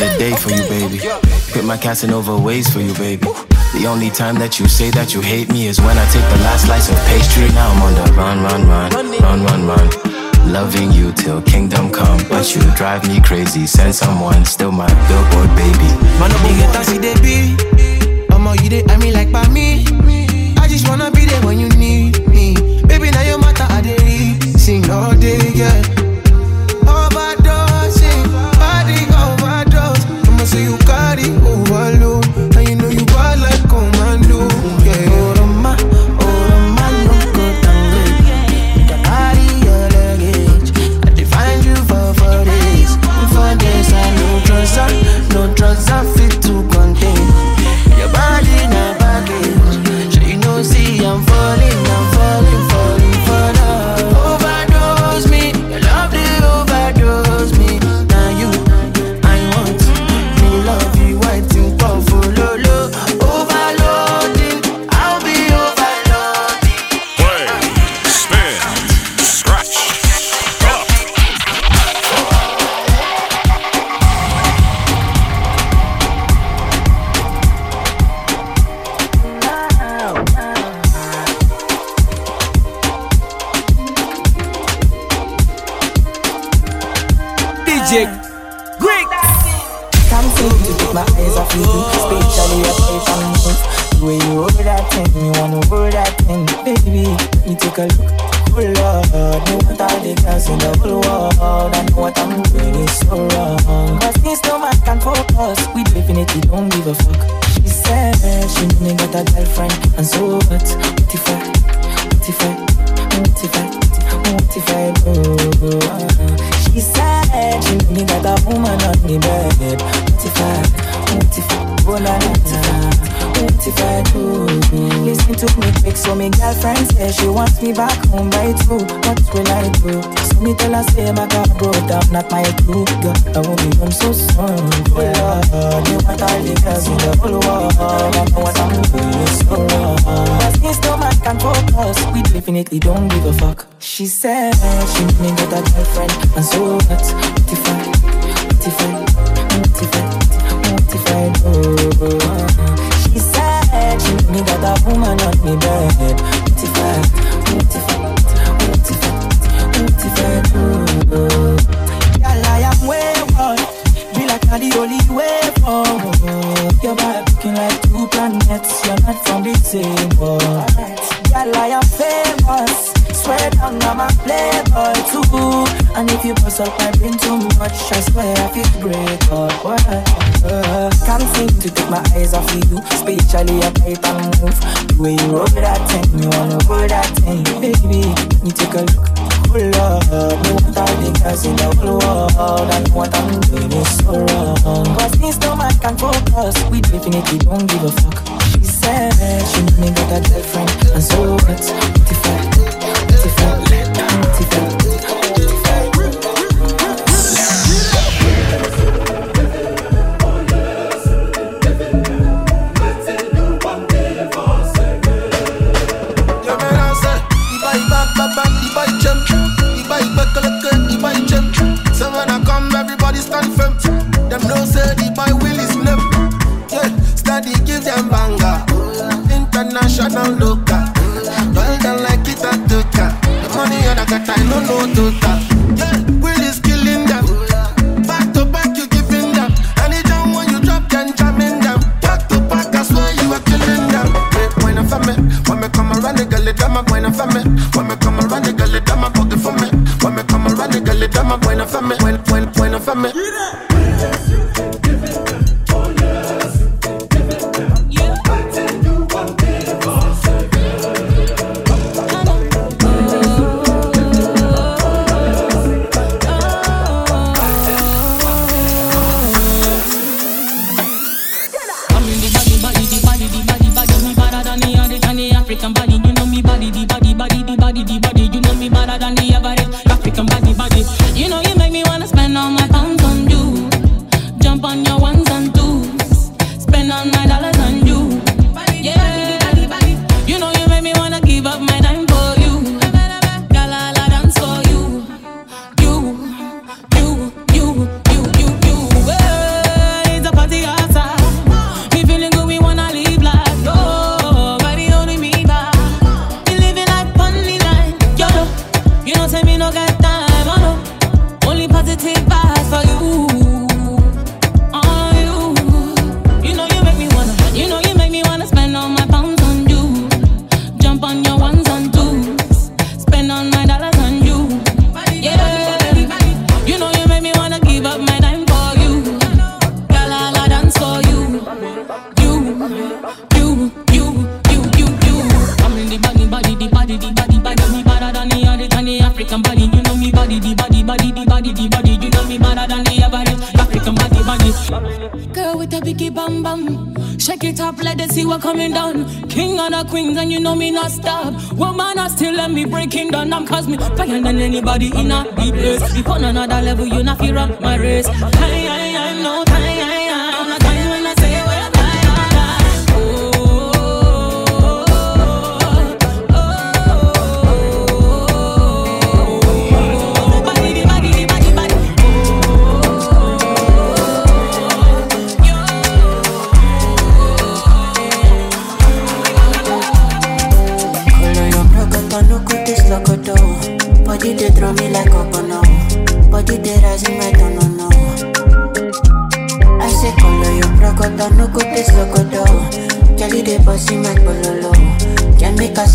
another day for you, baby. Quit my Casanova ways for you, baby. The only time that you say that you hate me is when I take the last slice of pastry. Now I'm on the run, run, run, run, run, run. Loving you till kingdom come, but you drive me crazy. Send someone, still my billboard baby. Man, up get as they be. Mama, you dey I me like by me. I just wanna be there when you need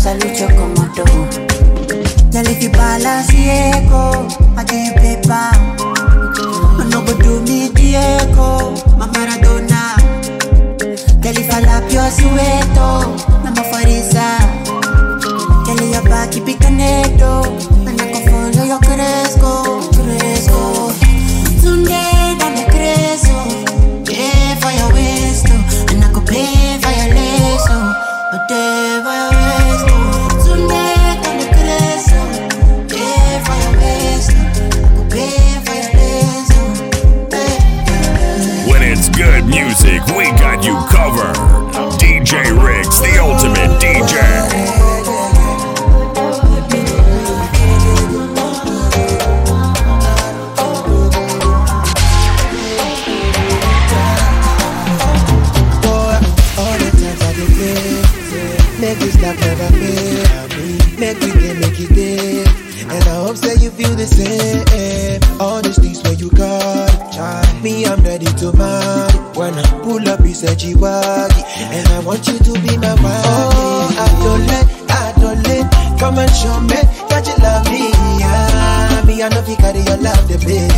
Salucho como dough. If you balance the echo, I get paper. No do me the echo, my Maradona. tell if I lap your sweat, I'm a farisa. Your back, keep it connected. And I can follow your cresco. It's the ultimate DJ. Make this. Make make it. And I hope that you feel the same. All these things where you got, me, I'm ready to buy. Sejiwagi. And I want you to be my wife. Oh, Adole, Adole, come and show me that you love me. Yeah. Me, I know you carry your love to play.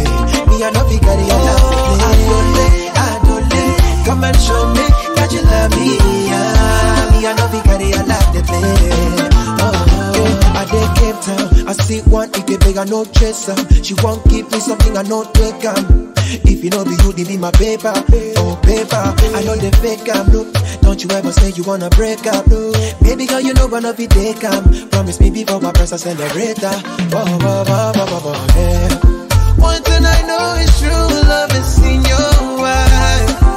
Me, I know you carry your love to play. Adole, Adole, come and show me that you love me. down. I see one if you beg I no chase her. She won't give me something I no take her. If you know the you, give me my paper, oh paper. I know the fake I'm no. Don't you ever say you wanna break up, no. Baby girl, you know one of it take I'm. Promise me before I press accelerator. Oh, oh, oh, oh, oh, yeah. One thing I know is true love is in your eyes.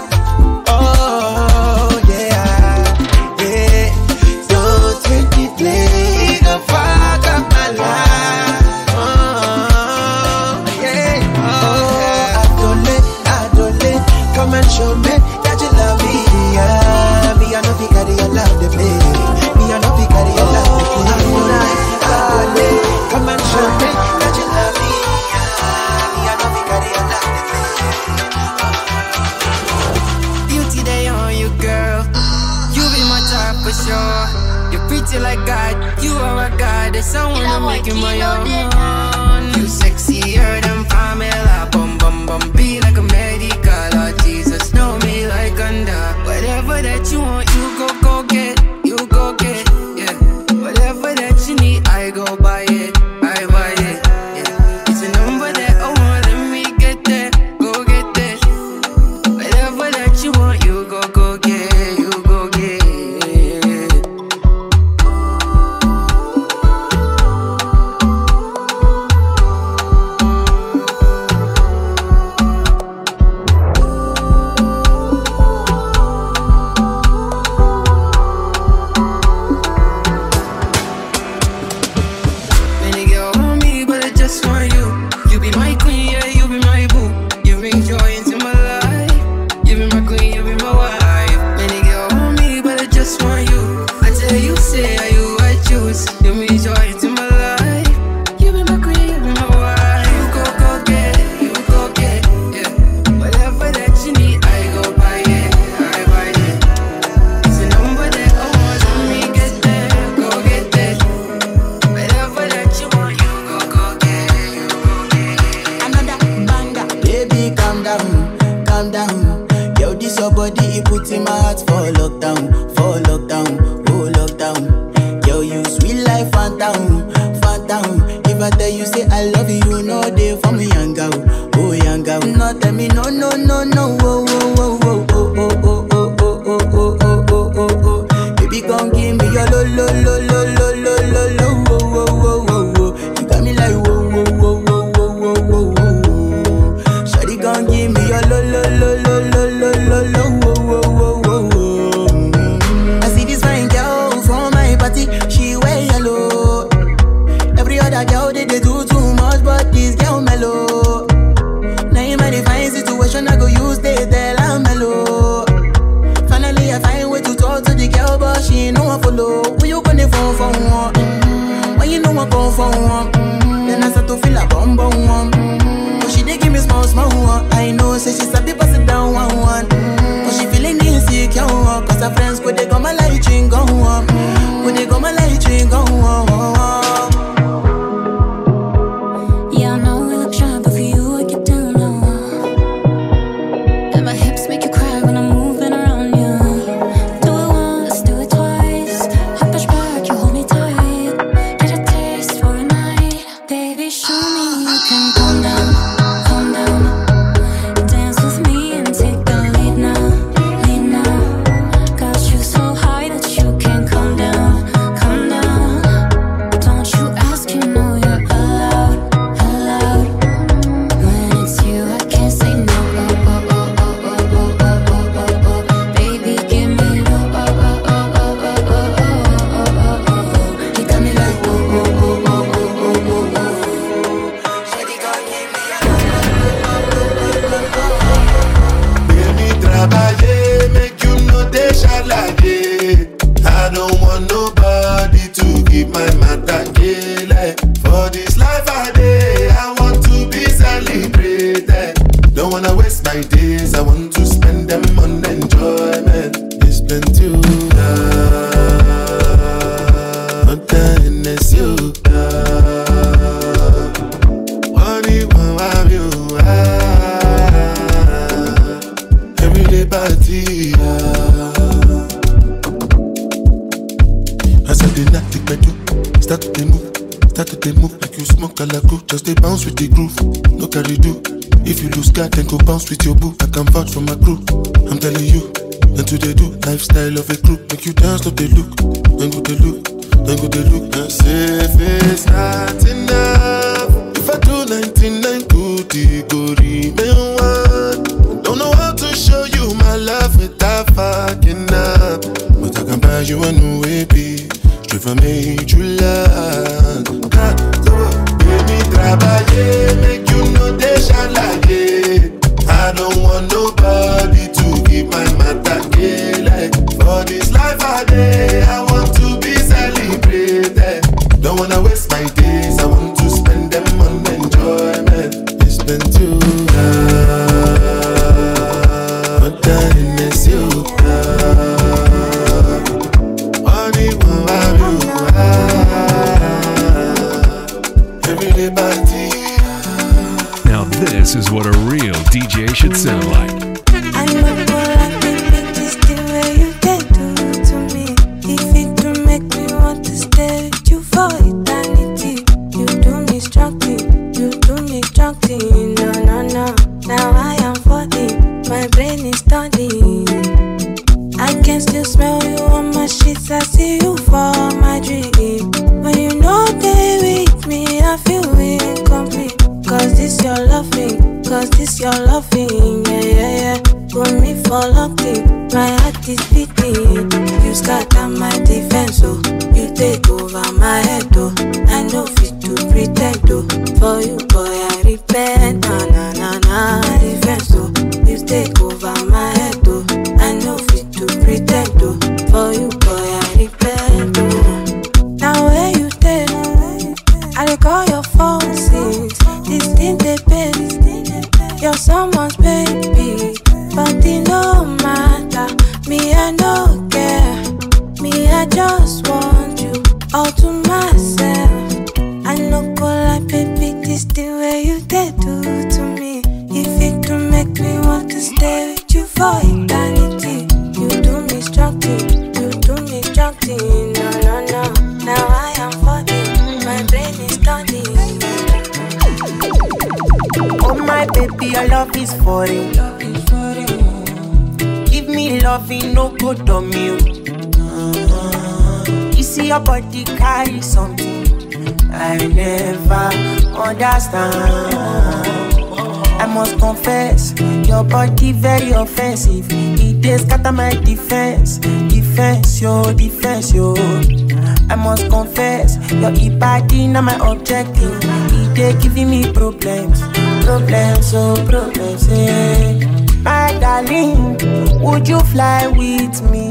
in my own I must confess, your body very offensive. It is scatter my defense, defense, yo, defense, yo. I must confess, your body not my objective. It dey giving me problems, problems, oh problems, yeah. My darling, would you fly with me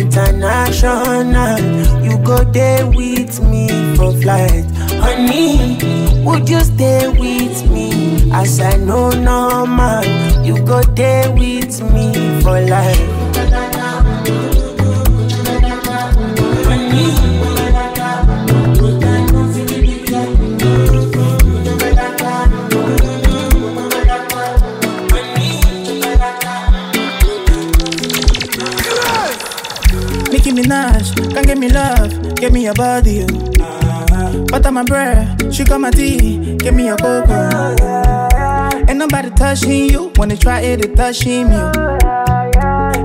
international? You go there with me for flight, honey. Would you stay with me as I know normal? You go there with me for life. Nicki Minaj, give me love, give me your body, oh. Butter my bread, sugar my tea, give me your cocoa. Ain't nobody touching you, wanna try it, it touching you.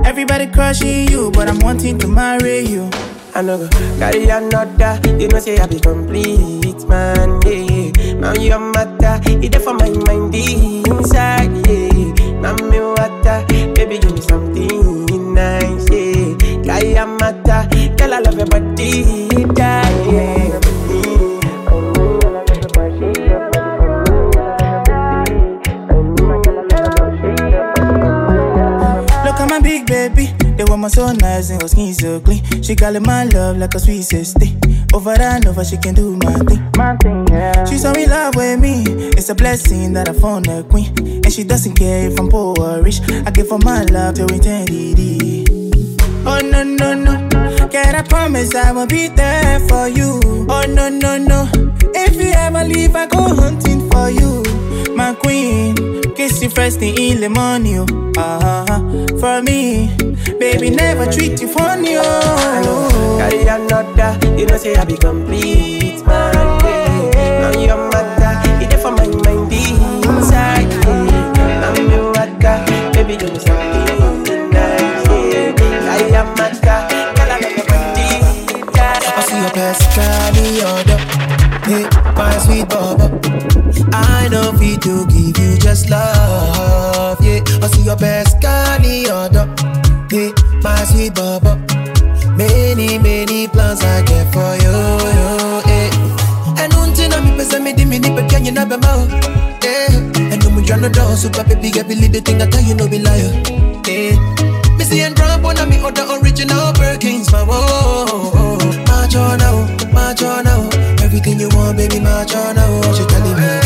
Everybody crushing you, but I'm wanting to marry you. I know go carry another. You know say I be complete man. Yeah, now you matter. There for my mind inside. Yeah, now me water. Baby give me something woman so nice and her skin so clean. She call it my love like a sweet sister. Over and over, she can do my thing. My thing, yeah. She's so in love with me. It's a blessing that I found a queen. And she doesn't care if I'm poor or rich. I give her my love till eternity. Oh no no no, can I promise I will be there for you? Oh no no no, if you ever leave, I go hunting for you, my queen. Kiss you first thing in the morning, oh. uh-huh, for me. Baby, never treat you funny, oh. Carry another, you know say I be complete, man. Now your matter, it for my mind inside. Now me water, baby, do know something nice. Carry a matter, girl, I love your body. I see your best try the other, hey, my sweet bubble. I know we to give you just love, yeah. I see your best girl, the other baby, my sweet baba. Many, many plans I get for you, you eh. And don't you know me dimmy nipple, can you never know? Eh. And I'm trying to dance, super baby, I believe the thing I tell you, no be liar. Eh. Missy and Trump, one of me, other original Perkins, my whoa. Macho now, macho now. Everything you want, baby, macho now. you telling me.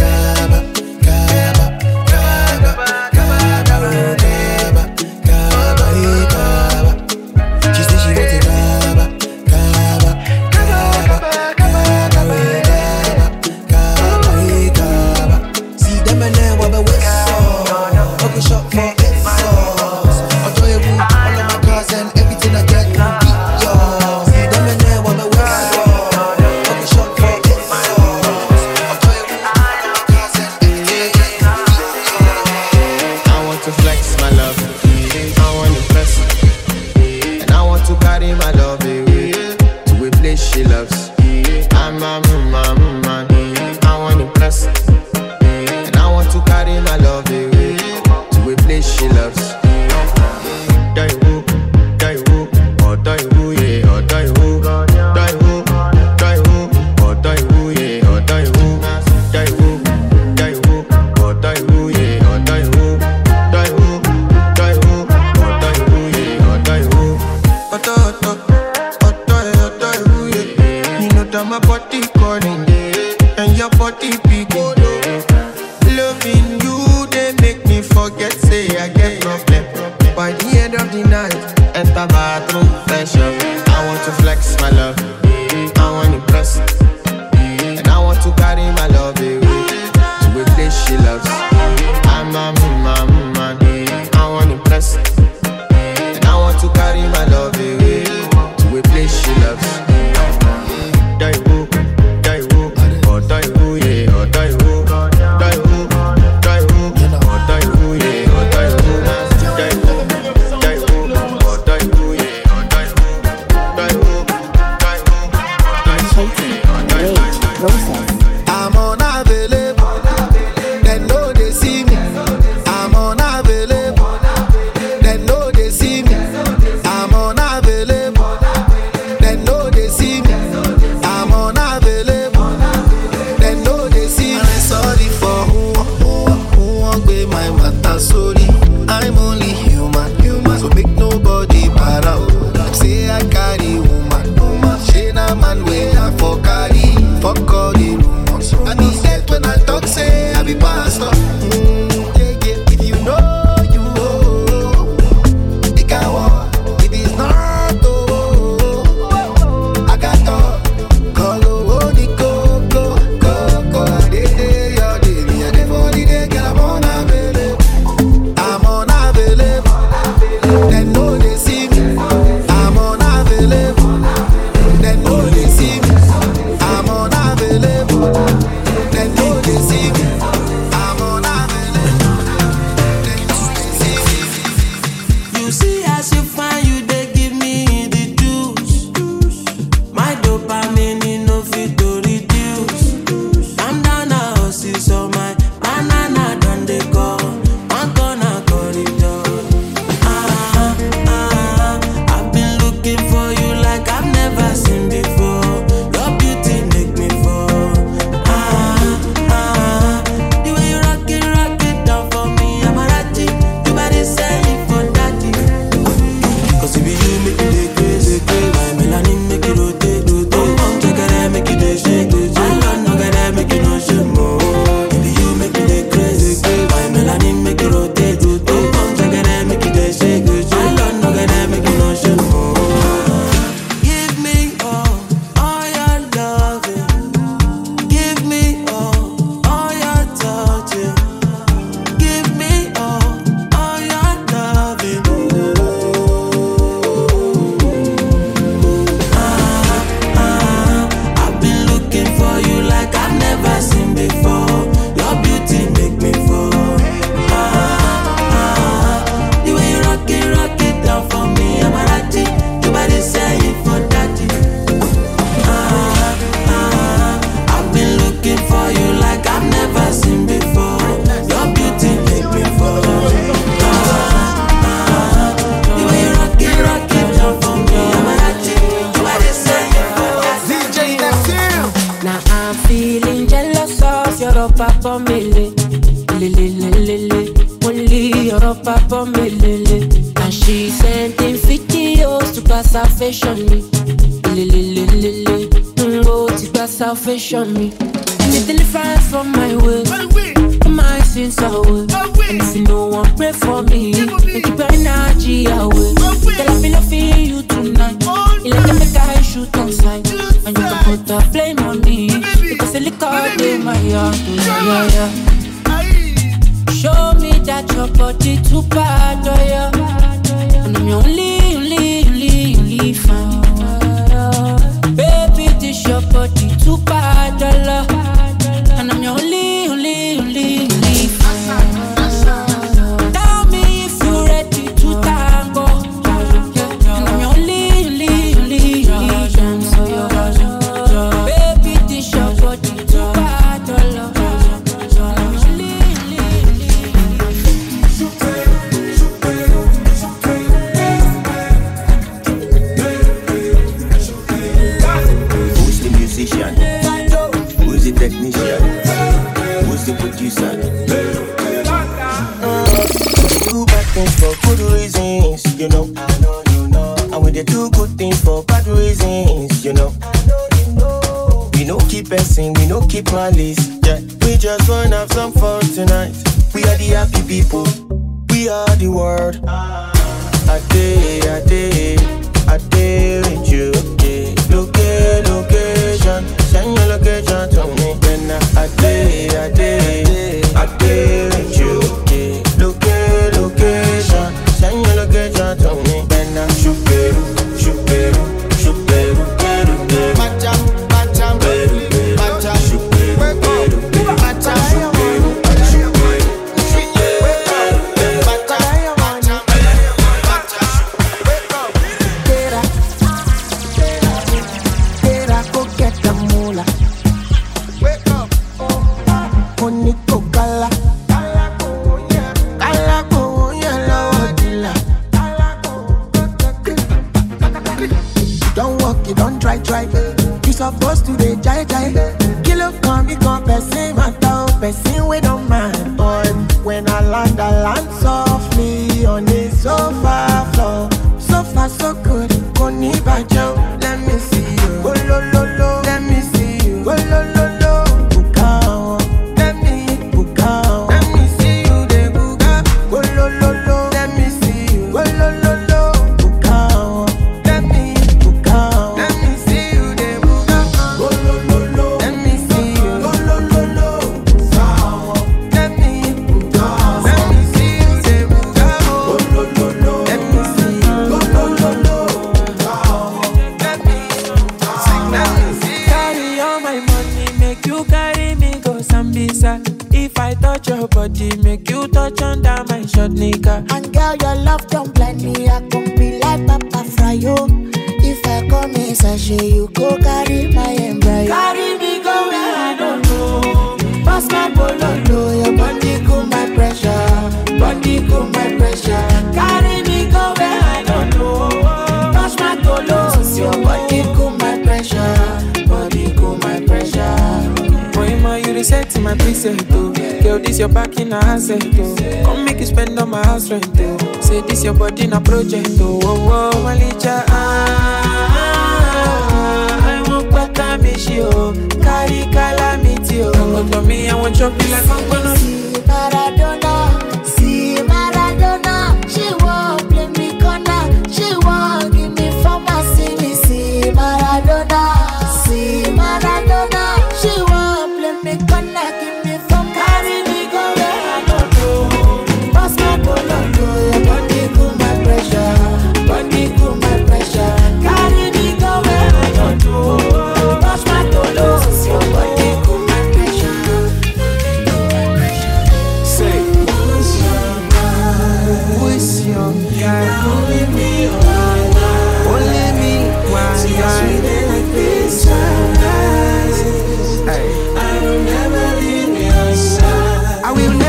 we will